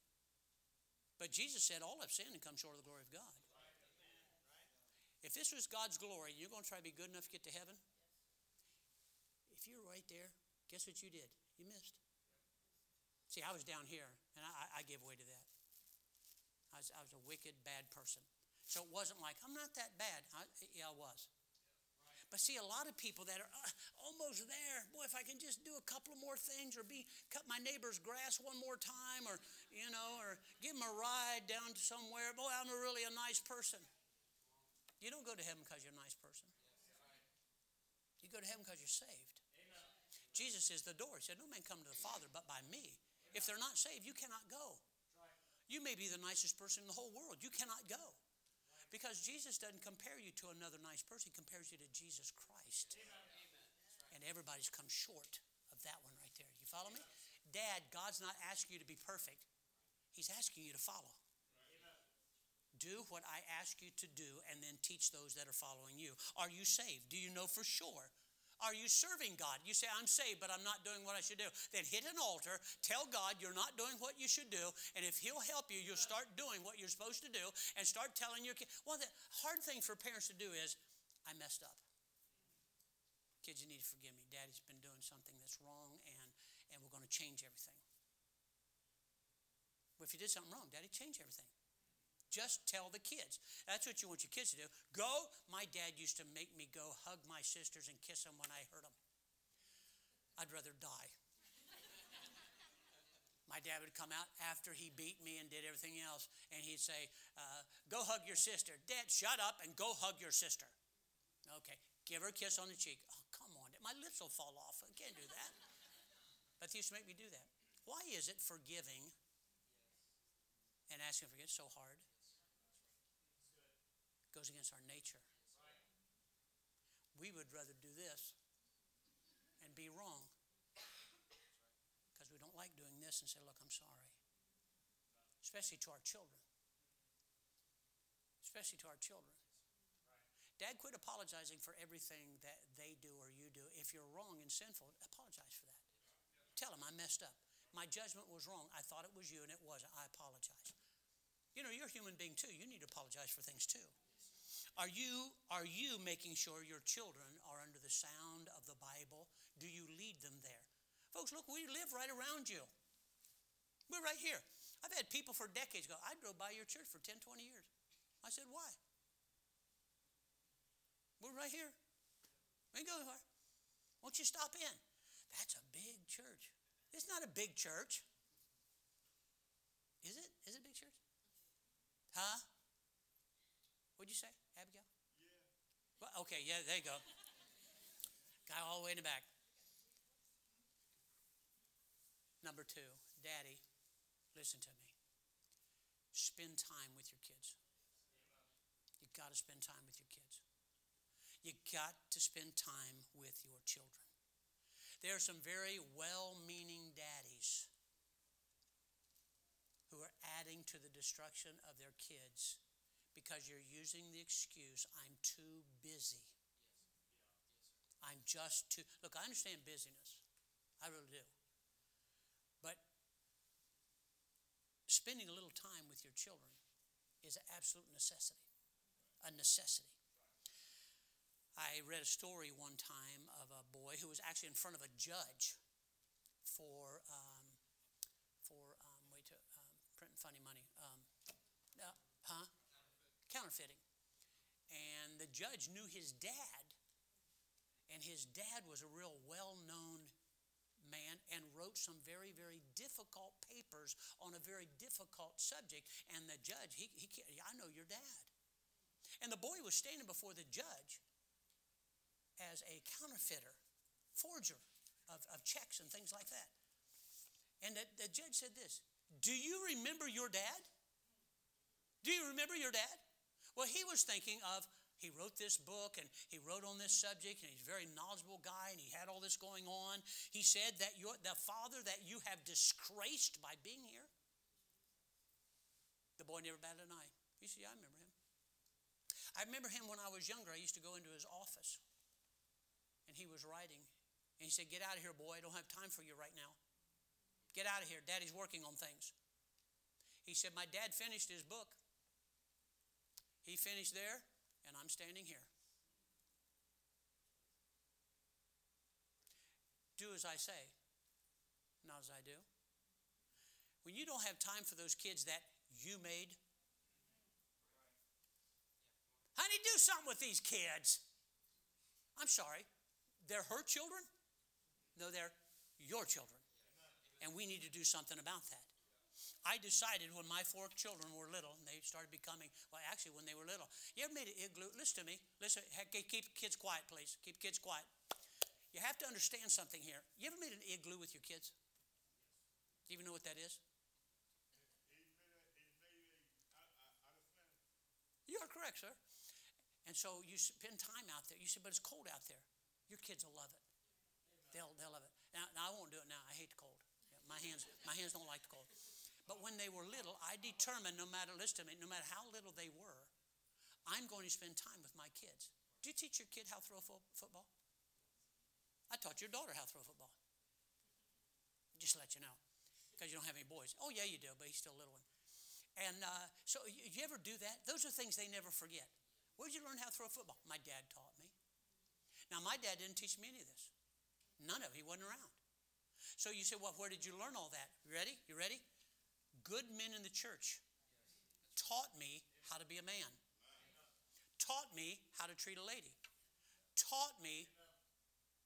But Jesus said, All have sinned and come short of the glory of God. If this was God's glory, you're going to try to be good enough to get to heaven? If you're right there, guess what you did? You missed. See, I was down here, and I, I gave way to that. I was, I was a wicked, bad person. So it wasn't like, I'm not that bad. I, yeah, I was. But see, a lot of people that are uh, almost there. Boy, if I can just do a couple of more things, or be cut my neighbor's grass one more time, or you know, or give him a ride down to somewhere. Boy, I'm a really a nice person. You don't go to heaven because you're a nice person. You go to heaven because you're saved. Jesus is the door. He said, No man come to the Father but by me. If they're not saved, you cannot go. You may be the nicest person in the whole world. You cannot go. Because Jesus doesn't compare you to another nice person, he compares you to Jesus Christ. And everybody's come short of that one right there. You follow me? Dad, God's not asking you to be perfect, He's asking you to follow. Do what I ask you to do and then teach those that are following you. Are you saved? Do you know for sure are you serving God? You say, I'm saved, but I'm not doing what I should do. Then hit an altar, tell God you're not doing what you should do, and if He'll help you, you'll start doing what you're supposed to do and start telling your kids. Well, the hard thing for parents to do is, I messed up. Kids, you need to forgive me. Daddy's been doing something that's wrong, and, and we're going to change everything. Well, if you did something wrong, Daddy, change everything. Just tell the kids. That's what you want your kids to do. Go. My dad used to make me go hug my sisters and kiss them when I hurt them. I'd rather die. my dad would come out after he beat me and did everything else, and he'd say, uh, Go hug your sister. Dad, shut up and go hug your sister. Okay, give her a kiss on the cheek. Oh, come on. My lips will fall off. I can't do that. But he used to make me do that. Why is it forgiving and asking for forgiveness so hard? Goes against our nature. We would rather do this and be wrong because we don't like doing this and say, Look, I'm sorry. Especially to our children. Especially to our children. Dad, quit apologizing for everything that they do or you do. If you're wrong and sinful, apologize for that. Tell them I messed up. My judgment was wrong. I thought it was you and it wasn't. I apologize. You know, you're a human being too. You need to apologize for things too. Are you, are you making sure your children are under the sound of the Bible? Do you lead them there? Folks, look, we live right around you. We're right here. I've had people for decades go, I drove by your church for 10, 20 years. I said, why? We're right here. We go anywhere. Won't you stop in? That's a big church. It's not a big church. Is it? Is it a big church? Huh? What'd you say? Well, okay, yeah, there you go. Guy all the way in the back. Number two, Daddy, listen to me. Spend time with your kids. You got to spend time with your kids. You got to spend time with your children. There are some very well meaning daddies who are adding to the destruction of their kids because you're using the excuse, I'm too busy. I'm just too. Look, I understand busyness. I really do. But spending a little time with your children is an absolute necessity. A necessity. I read a story one time of a boy who was actually in front of a judge for um, for um, to um, printing funny money. Counterfeiting. And the judge knew his dad, and his dad was a real well-known man and wrote some very, very difficult papers on a very difficult subject. And the judge, he, he I know your dad. And the boy was standing before the judge as a counterfeiter, forger of, of checks and things like that. And the, the judge said this Do you remember your dad? Do you remember your dad? Well, he was thinking of he wrote this book and he wrote on this subject and he's a very knowledgeable guy and he had all this going on. He said that you're the father that you have disgraced by being here. The boy never batted an eye. You see, I remember him. I remember him when I was younger. I used to go into his office and he was writing. And he said, Get out of here, boy. I don't have time for you right now. Get out of here. Daddy's working on things. He said, My dad finished his book. He finished there, and I'm standing here. Do as I say, not as I do. When you don't have time for those kids that you made, honey, do something with these kids. I'm sorry, they're her children? No, they're your children. And we need to do something about that. I decided when my four children were little, and they started becoming, well, actually, when they were little, you ever made an igloo? Listen to me. Listen, keep kids quiet, please. Keep kids quiet. You have to understand something here. You ever made an igloo with your kids? Do you even know what that is? You are correct, sir. And so you spend time out there. You said, but it's cold out there. Your kids will love it. They'll, they'll love it. Now, now I won't do it now. I hate the cold. Yeah, my hands, my hands don't like the cold. But when they were little, I determined no matter, listen to me, no matter how little they were, I'm going to spend time with my kids. Do you teach your kid how to throw fo- football? I taught your daughter how to throw football. Just to let you know, because you don't have any boys. Oh, yeah, you do, but he's still a little one. And uh, so, you, you ever do that? Those are things they never forget. Where did you learn how to throw a football? My dad taught me. Now, my dad didn't teach me any of this. None of it. He wasn't around. So you say, well, where did you learn all that? You ready? You ready? Good men in the church taught me how to be a man, taught me how to treat a lady, taught me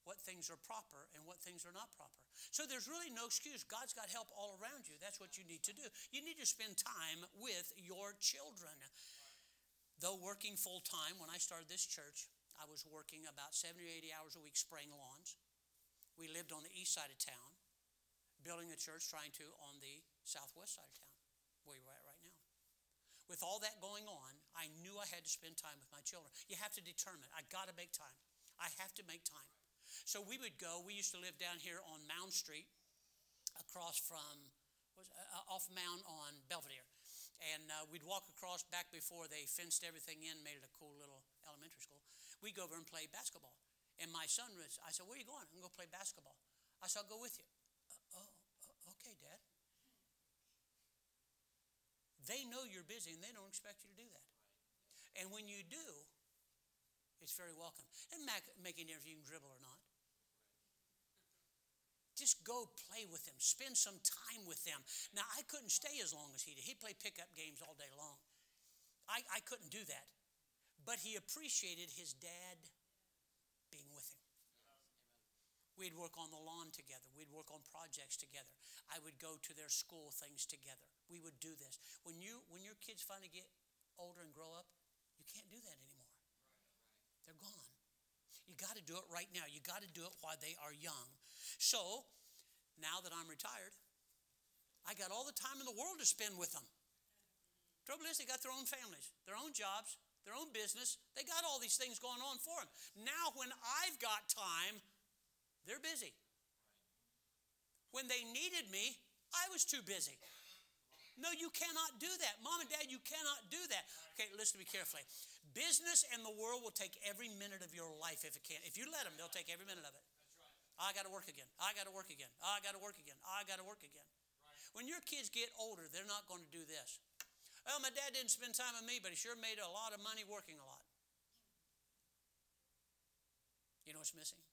what things are proper and what things are not proper. So there's really no excuse. God's got help all around you. That's what you need to do. You need to spend time with your children. Though working full time, when I started this church, I was working about 70 or 80 hours a week spraying lawns. We lived on the east side of town, building a church, trying to on the southwest side of town, where you're at right now. With all that going on, I knew I had to spend time with my children. You have to determine, I got to make time. I have to make time. So we would go, we used to live down here on Mound Street, across from, was uh, off Mound on Belvedere. And uh, we'd walk across back before they fenced everything in, made it a cool little elementary school. We'd go over and play basketball. And my son was, I said, Where are you going? I'm going to play basketball. I said, I'll go with you. Uh, oh, uh, okay, Dad. They know you're busy and they don't expect you to do that. And when you do, it's very welcome. And make, any difference if you can dribble or not. Just go play with them. Spend some time with them. Now, I couldn't stay as long as he did. He played pickup games all day long. I, I couldn't do that. But he appreciated his dad being with him. We'd work on the lawn together. We'd work on projects together. I would go to their school things together. We would do this. When you when your kids finally get older and grow up, you can't do that anymore. They're gone. You got to do it right now. You got to do it while they are young. So, now that I'm retired, I got all the time in the world to spend with them. Trouble is, they got their own families, their own jobs, their own business. They got all these things going on for them. Now, when I've got time, they're busy. When they needed me, I was too busy. No, you cannot do that. Mom and dad, you cannot do that. Okay, listen to me carefully. Business and the world will take every minute of your life if it can. If you let them, they'll take every minute of it. I got to work again. I got to work again. I got to work again. I got to work again. When your kids get older, they're not going to do this. Well, my dad didn't spend time with me, but he sure made a lot of money working a lot. You know what's missing?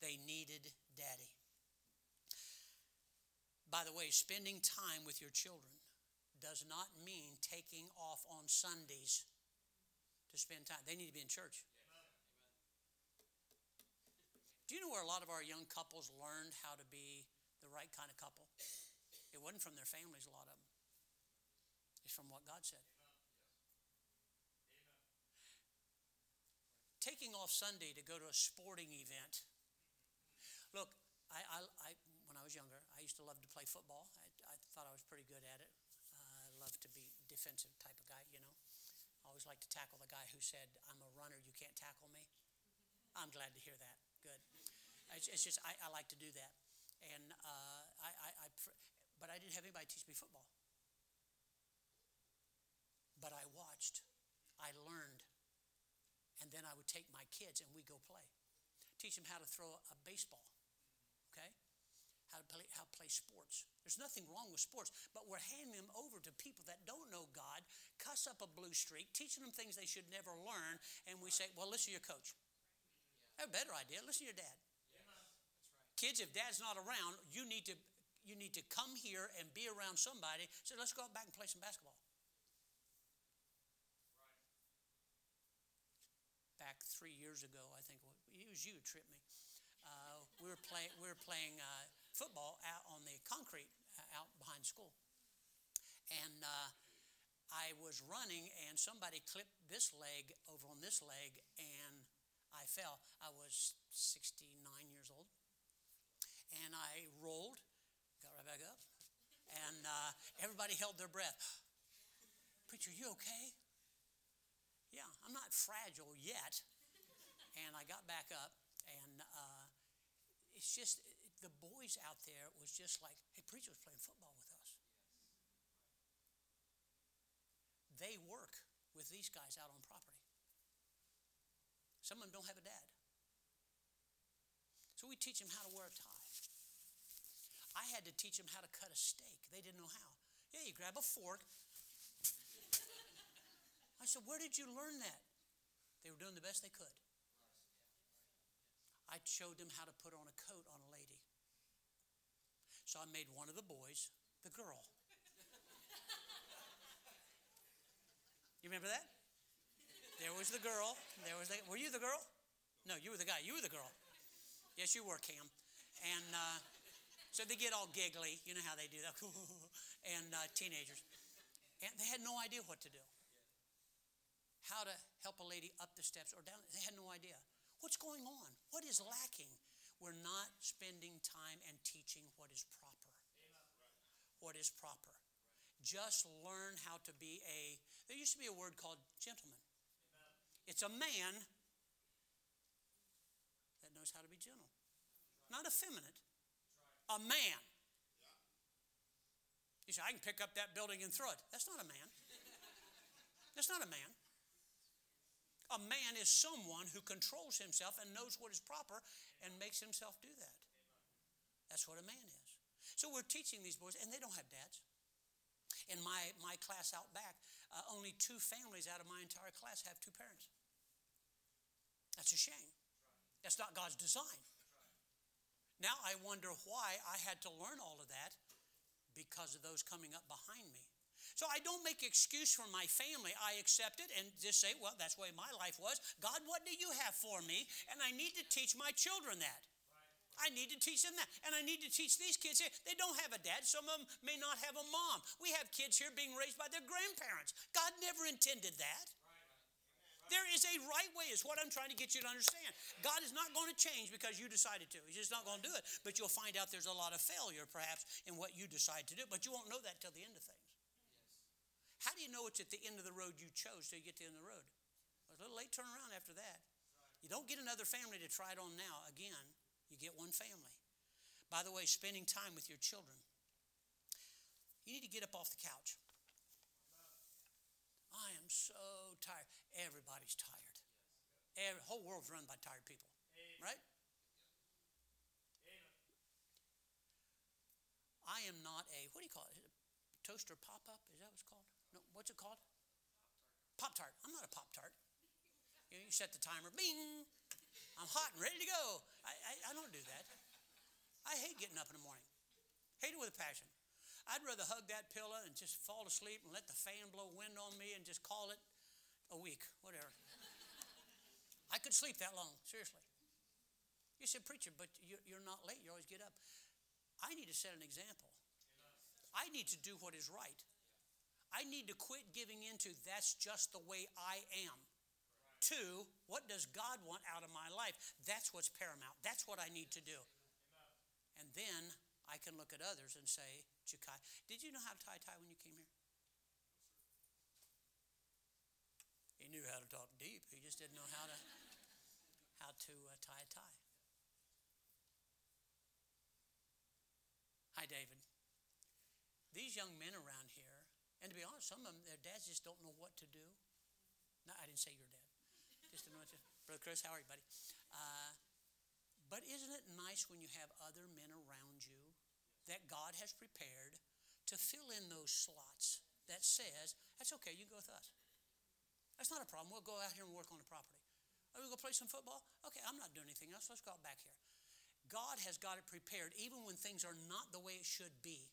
They needed daddy. By the way, spending time with your children does not mean taking off on Sundays to spend time. They need to be in church. Do you know where a lot of our young couples learned how to be the right kind of couple? It wasn't from their families, a lot of them. It's from what God said. Taking off Sunday to go to a sporting event. Look, I, I, I when I was younger, I used to love to play football. I, I thought I was pretty good at it. Uh, I love to be defensive type of guy, you know. I always like to tackle the guy who said, "I'm a runner, you can't tackle me." I'm glad to hear that. Good. It's, it's just I, I, like to do that, and uh, I, I, but I didn't have anybody teach me football. But I watched, I learned, and then I would take my kids and we go play, teach them how to throw a baseball, okay, how to play how to play sports. There's nothing wrong with sports, but we're handing them over to people that don't know God, cuss up a blue streak, teaching them things they should never learn, and we say, "Well, listen to your coach." I have a better idea. Listen to your dad. Kids, if dad's not around, you need to you need to come here and be around somebody. So let's go out back and play some basketball. Back three years ago, I think it was you tripped me. We were playing we were playing uh, football out on the concrete uh, out behind school, and uh, I was running, and somebody clipped this leg over on this leg, and I fell. I was 69 years old and I rolled, got right back up, and uh, everybody held their breath. Preacher, you okay? Yeah, I'm not fragile yet. And I got back up, and uh, it's just the boys out there was just like, hey, preacher was playing football with us. They work with these guys out on property. Some of them don't have a dad. So we teach them how to wear a tie. I had to teach them how to cut a steak. They didn't know how. Yeah, you grab a fork. [LAUGHS] I said, Where did you learn that? They were doing the best they could. I showed them how to put on a coat on a lady. So I made one of the boys the girl. You remember that? There was the girl. There was the. Were you the girl? No, you were the guy. You were the girl. Yes, you were, Cam. And uh, so they get all giggly. You know how they do that. [LAUGHS] and uh, teenagers. And they had no idea what to do. How to help a lady up the steps or down. They had no idea. What's going on? What is lacking? We're not spending time and teaching what is proper. What is proper. Just learn how to be a, there used to be a word called gentleman. It's a man that knows how to be gentle, not effeminate a man. You say, I can pick up that building and throw it. That's not a man. That's not a man. A man is someone who controls himself and knows what is proper and makes himself do that. That's what a man is. So we're teaching these boys, and they don't have dads. In my, my class out back, uh, only two families out of my entire class have two parents. That's a shame. That's not God's design. Now I wonder why I had to learn all of that because of those coming up behind me. So I don't make excuse for my family. I accept it and just say, well, that's the way my life was. God, what do you have for me? And I need to teach my children that. I need to teach them that. And I need to teach these kids here. They don't have a dad. Some of them may not have a mom. We have kids here being raised by their grandparents. God never intended that. There is a right way, is what I'm trying to get you to understand. God is not going to change because you decided to. He's just not going to do it. But you'll find out there's a lot of failure, perhaps, in what you decide to do. But you won't know that till the end of things. How do you know it's at the end of the road you chose till you get to the end of the road? Well, a little late turn around after that. You don't get another family to try it on now. Again, you get one family. By the way, spending time with your children. You need to get up off the couch. I am so tired. Everybody's tired. Every, whole world's run by tired people, right? I am not a what do you call it? Toaster pop up? Is that what it's called? What's it called? Pop tart. I'm not a pop tart. You, you set the timer, bing. I'm hot and ready to go. I, I, I don't do that. I hate getting up in the morning. Hate it with a passion. I'd rather hug that pillow and just fall asleep and let the fan blow wind on me and just call it a week, whatever. I could sleep that long, seriously. You said, Preacher, but you're not late. You always get up. I need to set an example. I need to do what is right. I need to quit giving into that's just the way I am. Two, what does God want out of my life? That's what's paramount. That's what I need to do. And then I can look at others and say, Jakai, did you know how to tie tie when you came here? He knew how to talk deep. He just didn't know how to how to uh, tie a tie. Hi, David. These young men around and to be honest, some of them, their dads just don't know what to do. No, I didn't say your dad. Just know what to [LAUGHS] Brother Chris, how are you, buddy? Uh, but isn't it nice when you have other men around you that God has prepared to fill in those slots that says, that's okay, you can go with us. That's not a problem. We'll go out here and work on the property. Are we going to play some football? Okay, I'm not doing anything else. Let's go out back here. God has got it prepared even when things are not the way it should be.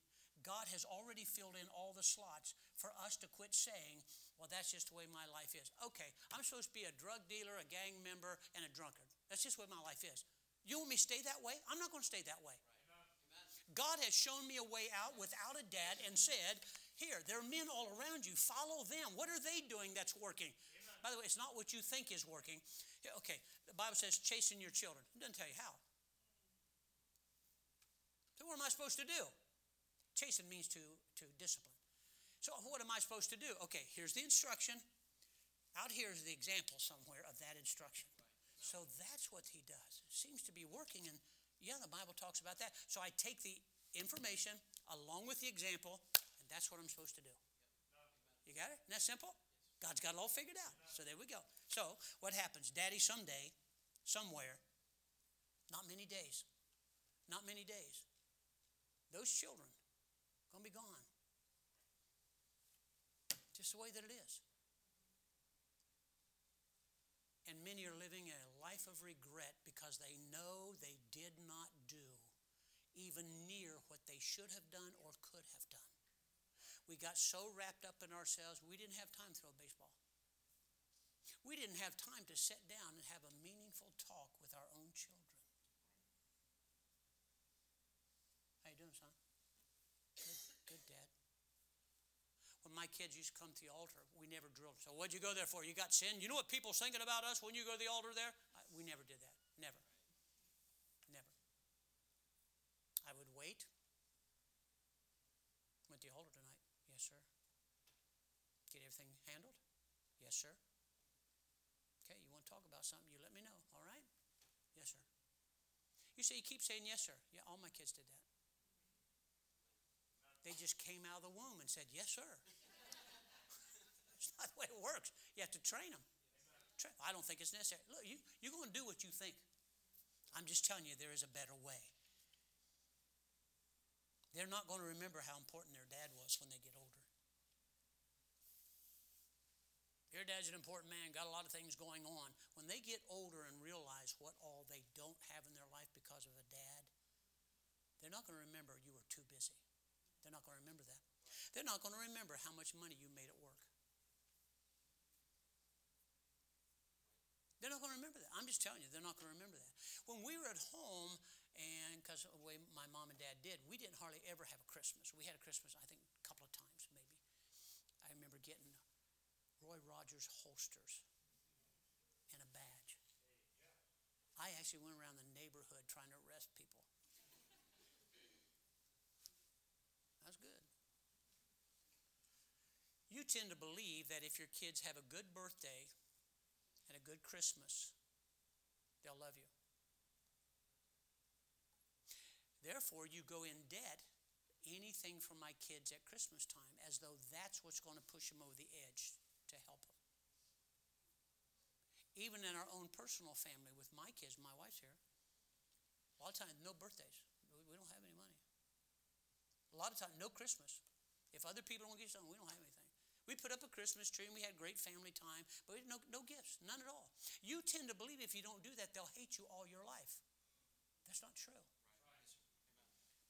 God has already filled in all the slots for us to quit saying, well, that's just the way my life is. Okay, I'm supposed to be a drug dealer, a gang member, and a drunkard. That's just the way my life is. You want me to stay that way? I'm not going to stay that way. God has shown me a way out without a dad and said, Here, there are men all around you. Follow them. What are they doing that's working? Amen. By the way, it's not what you think is working. Okay, the Bible says chasten your children. It doesn't tell you how. So, what am I supposed to do? Chasten means to, to discipline. So, what am I supposed to do? Okay, here's the instruction. Out here is the example somewhere of that instruction. So that's what he does. It seems to be working, and yeah, the Bible talks about that. So I take the information along with the example, and that's what I'm supposed to do. You got it? Isn't that simple? God's got it all figured out. So there we go. So what happens? Daddy someday, somewhere, not many days, not many days, those children going to be gone. Just the way that it is. And many are living a life of regret because they know they did not do even near what they should have done or could have done. We got so wrapped up in ourselves, we didn't have time to throw a baseball. We didn't have time to sit down and have a meaningful talk with our own children. How you doing, son? Good, good, Dad. When my kids used to come to the altar, we never drilled. So what'd you go there for? You got sin? You know what people's thinking about us when you go to the altar there? I, we never did that. Never. Never. I would wait. Went to the altar tonight. Yes, sir. Get everything handled? Yes, sir. Okay, you want to talk about something, you let me know, all right? Yes, sir. You say you keep saying yes, sir. Yeah, all my kids did that. They just came out of the womb and said, Yes, sir. It's [LAUGHS] not the way it works. You have to train them. I don't think it's necessary. Look, you, you're going to do what you think. I'm just telling you, there is a better way. They're not going to remember how important their dad was when they get older. Your dad's an important man, got a lot of things going on. When they get older and realize what all they don't have in their life because of a dad, they're not going to remember you were too busy. They're not going to remember that. They're not going to remember how much money you made at work. They're not going to remember that. I'm just telling you, they're not going to remember that. When we were at home, and because of the way my mom and dad did, we didn't hardly ever have a Christmas. We had a Christmas, I think, a couple of times maybe. I remember getting Roy Rogers holsters and a badge. I actually went around the neighborhood trying to arrest people. That's good. You tend to believe that if your kids have a good birthday and a good Christmas, they'll love you. Therefore, you go in debt anything for my kids at Christmas time as though that's what's going to push them over the edge to help them. Even in our own personal family with my kids, my wife's here, a lot of times no birthdays. We don't have any money. A lot of times, no Christmas. If other people don't get something, we don't have. We put up a Christmas tree and we had great family time, but no, no gifts, none at all. You tend to believe if you don't do that, they'll hate you all your life. That's not true.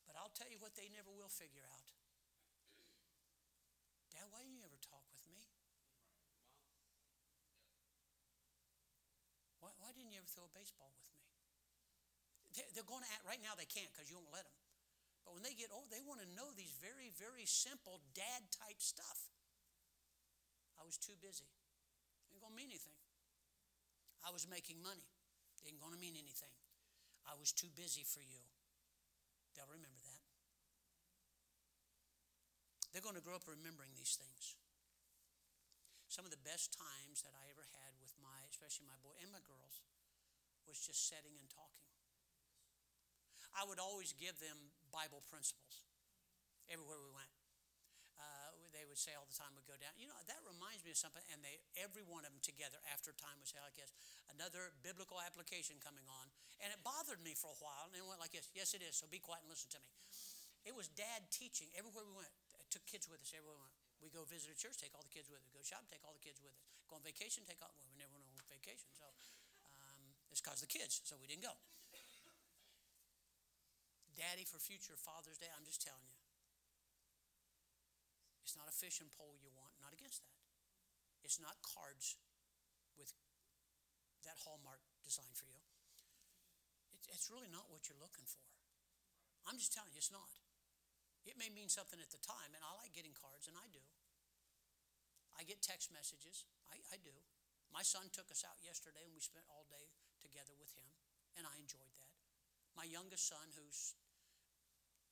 But I'll tell you what they never will figure out. Dad, why didn't you ever talk with me? Why, why didn't you ever throw a baseball with me? They're going to act, right now they can't because you won't let them. But when they get old, they want to know these very, very simple dad type stuff. I was too busy. Ain't going to mean anything. I was making money. Ain't going to mean anything. I was too busy for you. They'll remember that. They're going to grow up remembering these things. Some of the best times that I ever had with my, especially my boy and my girls, was just sitting and talking. I would always give them Bible principles everywhere we went. They would say all the time, would go down. You know, that reminds me of something, and they every one of them together after time would say, I guess, another biblical application coming on. And it bothered me for a while, and it went like this Yes, it is, so be quiet and listen to me. It was dad teaching everywhere we went. I took kids with us everywhere we went. We go visit a church, take all the kids with us. Go shop, take all the kids with us. Go on vacation, take all. Well, we never went on vacation, so um, it's because the kids, so we didn't go. Daddy, for future Father's Day, I'm just telling you. It's not a fishing pole you want, not against that. It's not cards with that Hallmark design for you. It's, really not what you're looking for. I'm just telling you, it's not. It may mean something at the time, and I like getting cards, and I do. I get text messages, I, I do. My son took us out yesterday, and we spent all day together with him, and I enjoyed that. My youngest son, who's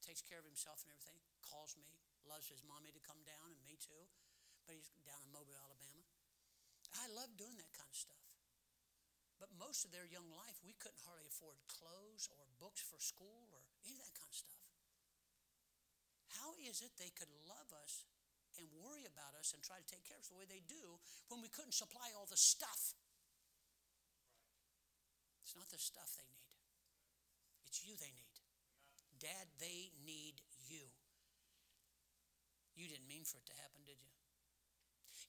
takes care of himself and everything, calls me, loves his mommy to come down, and me too. But he's down in Mobile, Alabama. I love doing that kind of stuff. But most of their young life, we couldn't hardly afford clothes or books for school or any of that kind of stuff. How is it they could love us and worry about us and try to take care of us the way they do when we couldn't supply all the stuff? It's not the stuff they need, it's you they need. Dad, they need you. You didn't mean for it to happen, did you?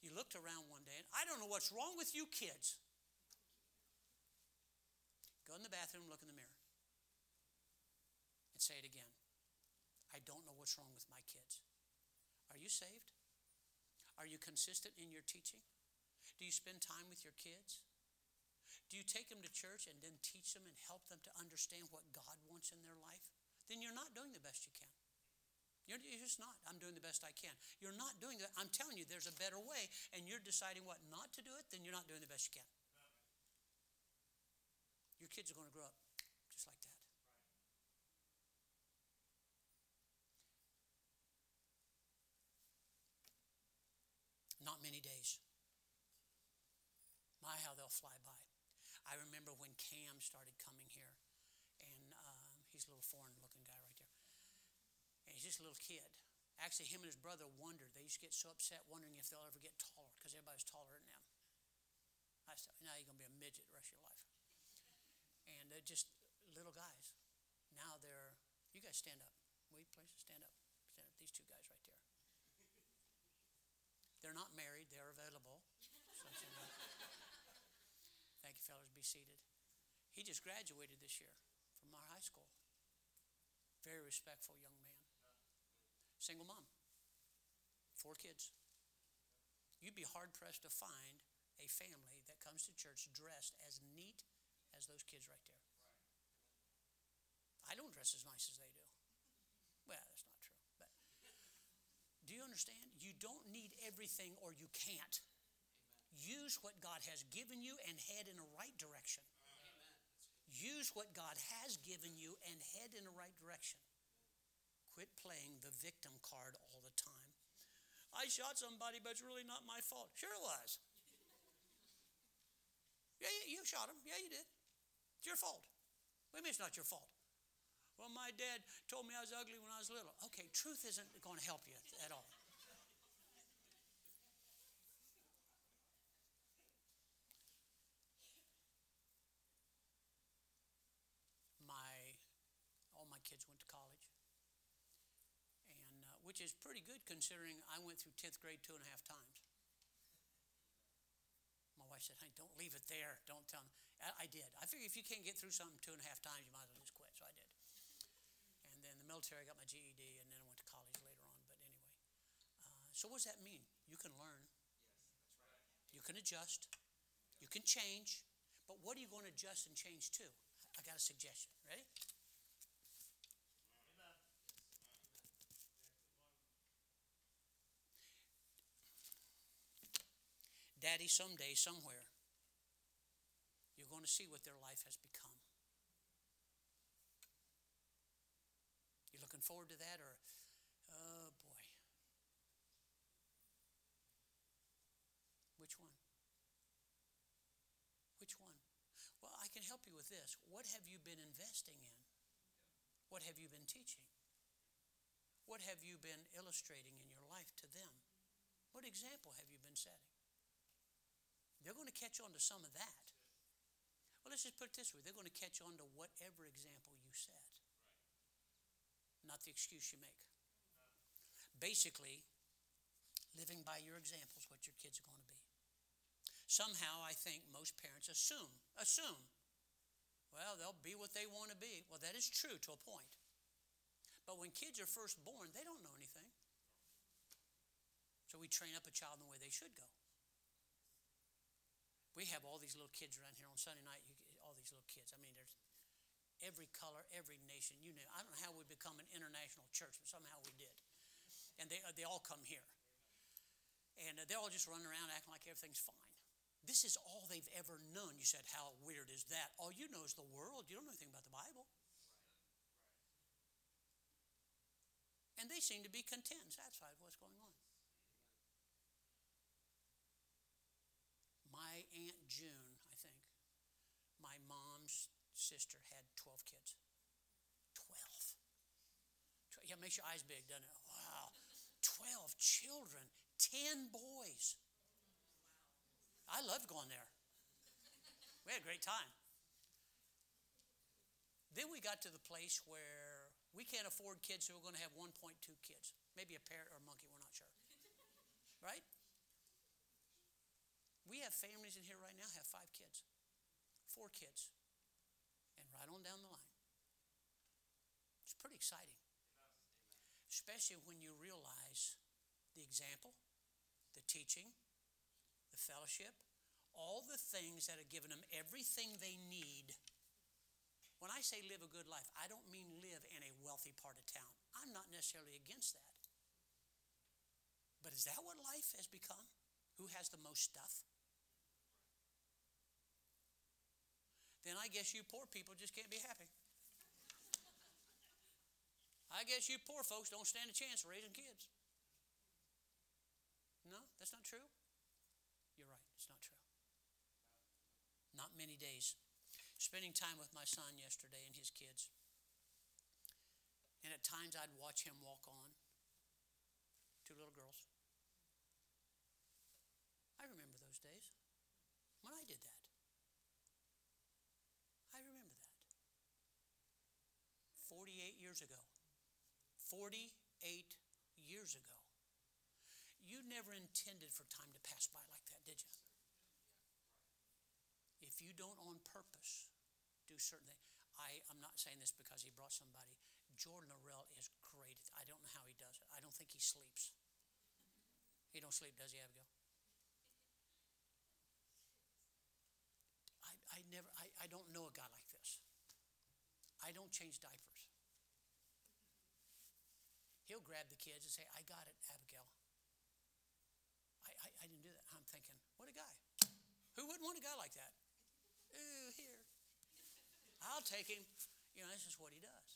You looked around one day and I don't know what's wrong with you kids. Go in the bathroom, look in the mirror, and say it again. I don't know what's wrong with my kids. Are you saved? Are you consistent in your teaching? Do you spend time with your kids? Do you take them to church and then teach them and help them to understand what God wants in their life? then you're not doing the best you can. You're, you're just not. I'm doing the best I can. You're not doing that. I'm telling you, there's a better way, and you're deciding what not to do it, then you're not doing the best you can. Your kids are going to grow up just like that. Not many days. My, how they'll fly by. I remember when Cam started coming here, and um, he's a little foreign looking guy right there. And he's just a little kid. Actually, him and his brother wondered. They used to get so upset wondering if they'll ever get taller because everybody's taller than them. I said, now you're going to be a midget the rest of your life. And they're just little guys. Now they're, you guys stand up. Wait, please, stand up. Stand up. These two guys right there. They're not married, they're available. So Thank you, fellas. Be seated. He just graduated this year from our high school. Very respectful young man. Single mom. Four kids. You'd be hard pressed to find a family that comes to church dressed as neat as those kids right there. I don't dress as nice as they do. Well, that's not true. But do you understand? You don't need everything or you can't. Use what God has given you and head in a right direction. Use what God has given you and head in the right direction. Quit playing the victim card all the time. I shot somebody, but it's really not my fault. Sure it was. Yeah, you shot him. Yeah, you did. It's your fault. What do you mean it's not your fault? Well, my dad told me I was ugly when I was little. Okay, truth isn't going to help you at all. My all my kids went to college, and which is pretty good considering I went through 10th grade two and a half times. My wife said, hey, don't leave it there. Don't tell them. I, I did. I figured if you can't get through something two and a half times, you might as well just quit. So I did. And then the military, I got my GED, and then I went to college later on. But anyway, uh, so what does that mean? You can learn. You can adjust. You can change. But what are you going to adjust and change to? I got a suggestion. Ready? Daddy, someday, somewhere, you're going to see what their life has become. You looking forward to that, or, oh boy. Which one? Which one? Well, I can help you with this. What have you been investing in? What have you been teaching? What have you been illustrating in your life to them? What example have you been setting? They're going to catch on to some of that. Well, let's just put it this way they're going to catch on to whatever example you set, not the excuse you make. Basically, living by your example is what your kids are going to be. Somehow, I think most parents assume, assume, well, they'll be what they want to be. Well, that is true to a point. But when kids are first born, they don't know anything. So we train up a child in the way they should go. We have all these little kids around here on Sunday night. You, all these little kids. I mean, there's every color, every nation. You know, I don't know how we become an international church, but somehow we did. And they uh, they all come here, and uh, they're all just running around acting like everything's fine. This is all they've ever known. You said, how weird is that? All you know is the world. You don't know anything about the Bible. And they seem to be content, satisfied with what's going on. My Aunt June, I think, my mom's sister had 12 kids. 12. Yeah, makes your eyes big, doesn't it? Wow. 12 children, 10 boys. I loved going there. We had a great time. Then we got to the place where we can't afford kids, so we're going to have 1.2 kids. Maybe a parrot or a monkey, we're not sure. Right? We have families in here right now have five kids, four kids, and right on down the line. It's pretty exciting, especially when you realize the example, the teaching, the fellowship, all the things that have given them everything they need. When I say live a good life, I don't mean live in a wealthy part of town. I'm not necessarily against that. But is that what life has become? Who has the most stuff? Then I guess you poor people just can't be happy. I guess you poor folks don't stand a chance raising kids. No, that's not true. You're right, it's not true. Not many days. Spending time with my son yesterday and his kids. And at times I'd watch him walk on. Two little girls. I remember those days when I did that. 48 years ago. 48 years ago. You never intended for time to pass by like that, did you? If you don't on purpose do certain things, I, I'm not saying this because he brought somebody. Jordan Orell is great. I don't know how he does it. I don't think he sleeps. He don't sleep, does he, Abigail? I, I never I, I don't know a guy like this. I don't change diapers. He'll grab the kids and say, I got it, Abigail. I, I, I didn't do that. I'm thinking, what a guy. Who wouldn't want a guy like that? Ooh, here. I'll take him. You know, this is what he does.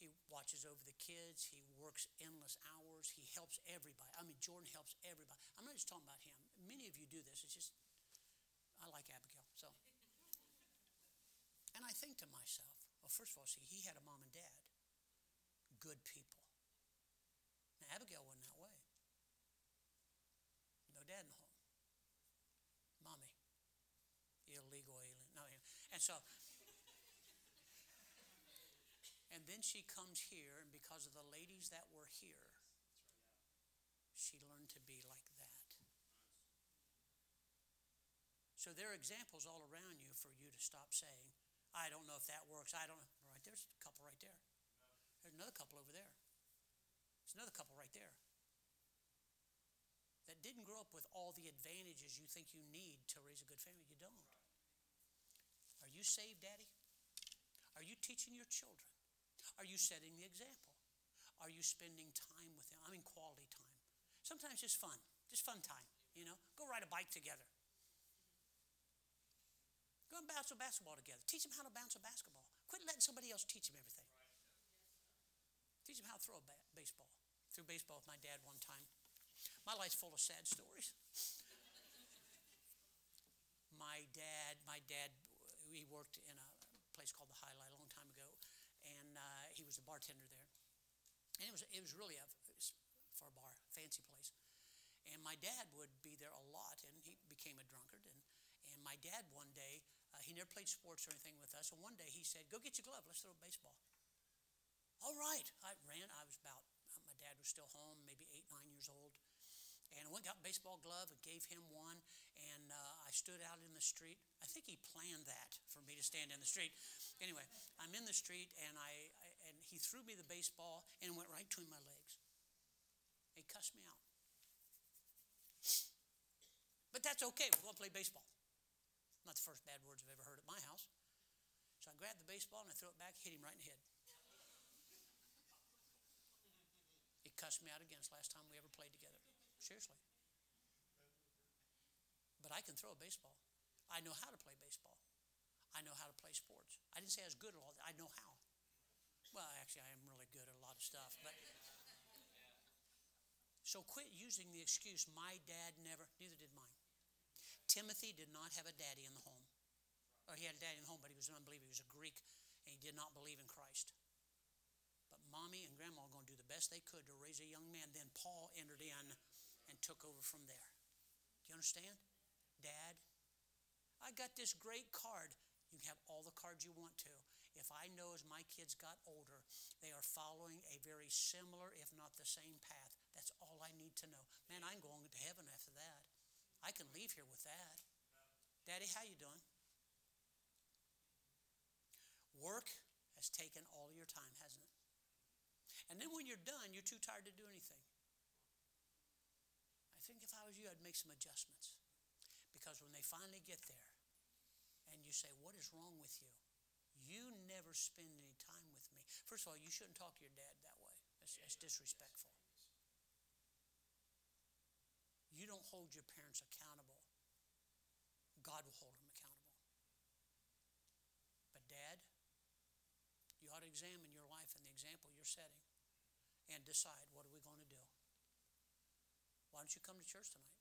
He watches over the kids. He works endless hours. He helps everybody. I mean, Jordan helps everybody. I'm not just talking about him. Many of you do this. It's just, I like Abigail. So, and I think to myself, well, first of all, see, he had a mom and dad good people. Now, Abigail wasn't that way. No dad in the home. Mommy. Illegal alien. No, and so, and then she comes here, and because of the ladies that were here, she learned to be like that. So there are examples all around you for you to stop saying, I don't know if that works. I don't. Right there's a couple right there. There's another couple over there. There's another couple right there that didn't grow up with all the advantages you think you need to raise a good family. You don't. Are you saved, Daddy? Are you teaching your children? Are you setting the example? Are you spending time with them? I mean, quality time. Sometimes just fun, just fun time, you know? Go ride a bike together. Go and bounce a basketball together. Teach them how to bounce a basketball. Quit letting somebody else teach them everything. Teach them how to throw a ba- baseball. Threw baseball with my dad one time. My life's full of sad stories. my dad, my dad, he worked in a place called the Highlight a long time ago, and uh, he was a bartender there. And it was it was really a for a bar, fancy place. And my dad would be there a lot, and he became a drunkard. And and my dad one day, uh, he never played sports or anything with us. And one day he said, "Go get your glove. Let's throw baseball." All right. I ran. I was about. My dad was still home, maybe eight, nine years old. And I went got a baseball glove and gave him one. And uh, I stood out in the street. I think he planned that for me to stand in the street. Anyway, I'm in the street and I, I and he threw me the baseball and went right between my legs. He cussed me out. But that's okay. We're going to play baseball. Not the first bad words I've ever heard at my house. So I grabbed the baseball and I threw it back, hit him right in the head. He cussed me out again. It's the last time we ever played together. Seriously. But I can throw a baseball. I know how to play baseball. I know how to play sports. I didn't say I was good at all. I know how. Well, actually, I am really good at a lot of stuff. But so quit using the excuse, my dad never, neither did mine. Timothy did not have a daddy in the home. Or he had a daddy in the home, but he was an unbeliever. He was a Greek, and he did not believe in Christ. Mommy and grandma were going to do the best they could to raise a young man. Then Paul entered in and took over from there. Do you understand? Dad, I got this great card. You can have all the cards you want to. If I know as my kids got older, they are following a very similar, if not the same path, that's all I need to know. Man, I'm going to heaven after that. I can leave here with that. Daddy, how you doing? Work has taken all your time, hasn't? And then when you're done, you're too tired to do anything. I think if I was you, I'd make some adjustments. Because when they finally get there and you say, What is wrong with you? You never spend any time with me. First of all, you shouldn't talk to your dad that way. That's, that's disrespectful. You don't hold your parents accountable. God will hold them accountable. But, Dad, you ought to examine your life and the example you're setting and decide what are we going to do? Why don't you come to church tonight?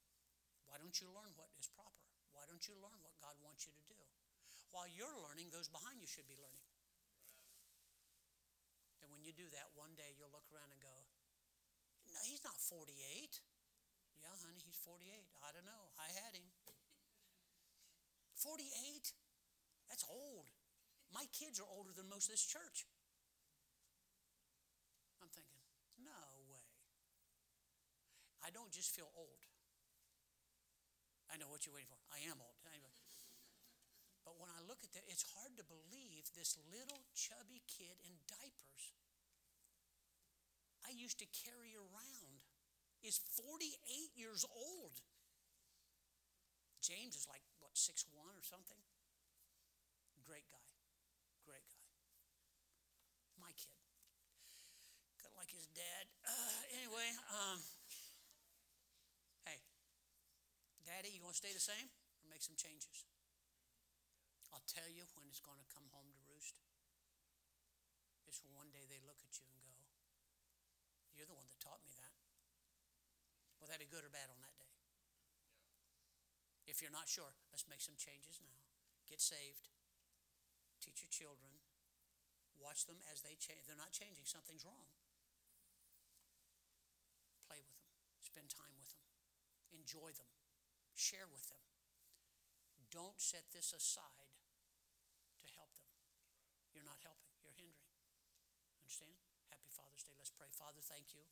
Why don't you learn what is proper? Why don't you learn what God wants you to do? While you're learning, those behind you should be learning. And when you do that, one day you'll look around and go, No, he's not 48. Yeah, honey, he's 48. I don't know. I had him. 48? That's old. My kids are older than most of this church. I'm thinking, no way. I don't just feel old. I know what you're waiting for. I am old. But when I look at that, it's hard to believe this little chubby kid in diapers I used to carry around is 48 years old. James is like, what, six one or something? Great guy. Great guy. My kid. Of like his dad. Uh, anyway, um, hey, Daddy, you going to stay the same or make some changes? I'll tell you when it's going to come home to roost. It's one day they look at you and go, You're the one that taught me that. Will that be good or bad on that day? If you're not sure, let's make some changes now. Get saved. Teach your children. Watch them as they change. They're not changing, something's wrong. Play with them. Spend time with them. Enjoy them. Share with them. Don't set this aside to help them. You're not helping, you're hindering. Understand? Happy Father's Day. Let's pray. Father, thank you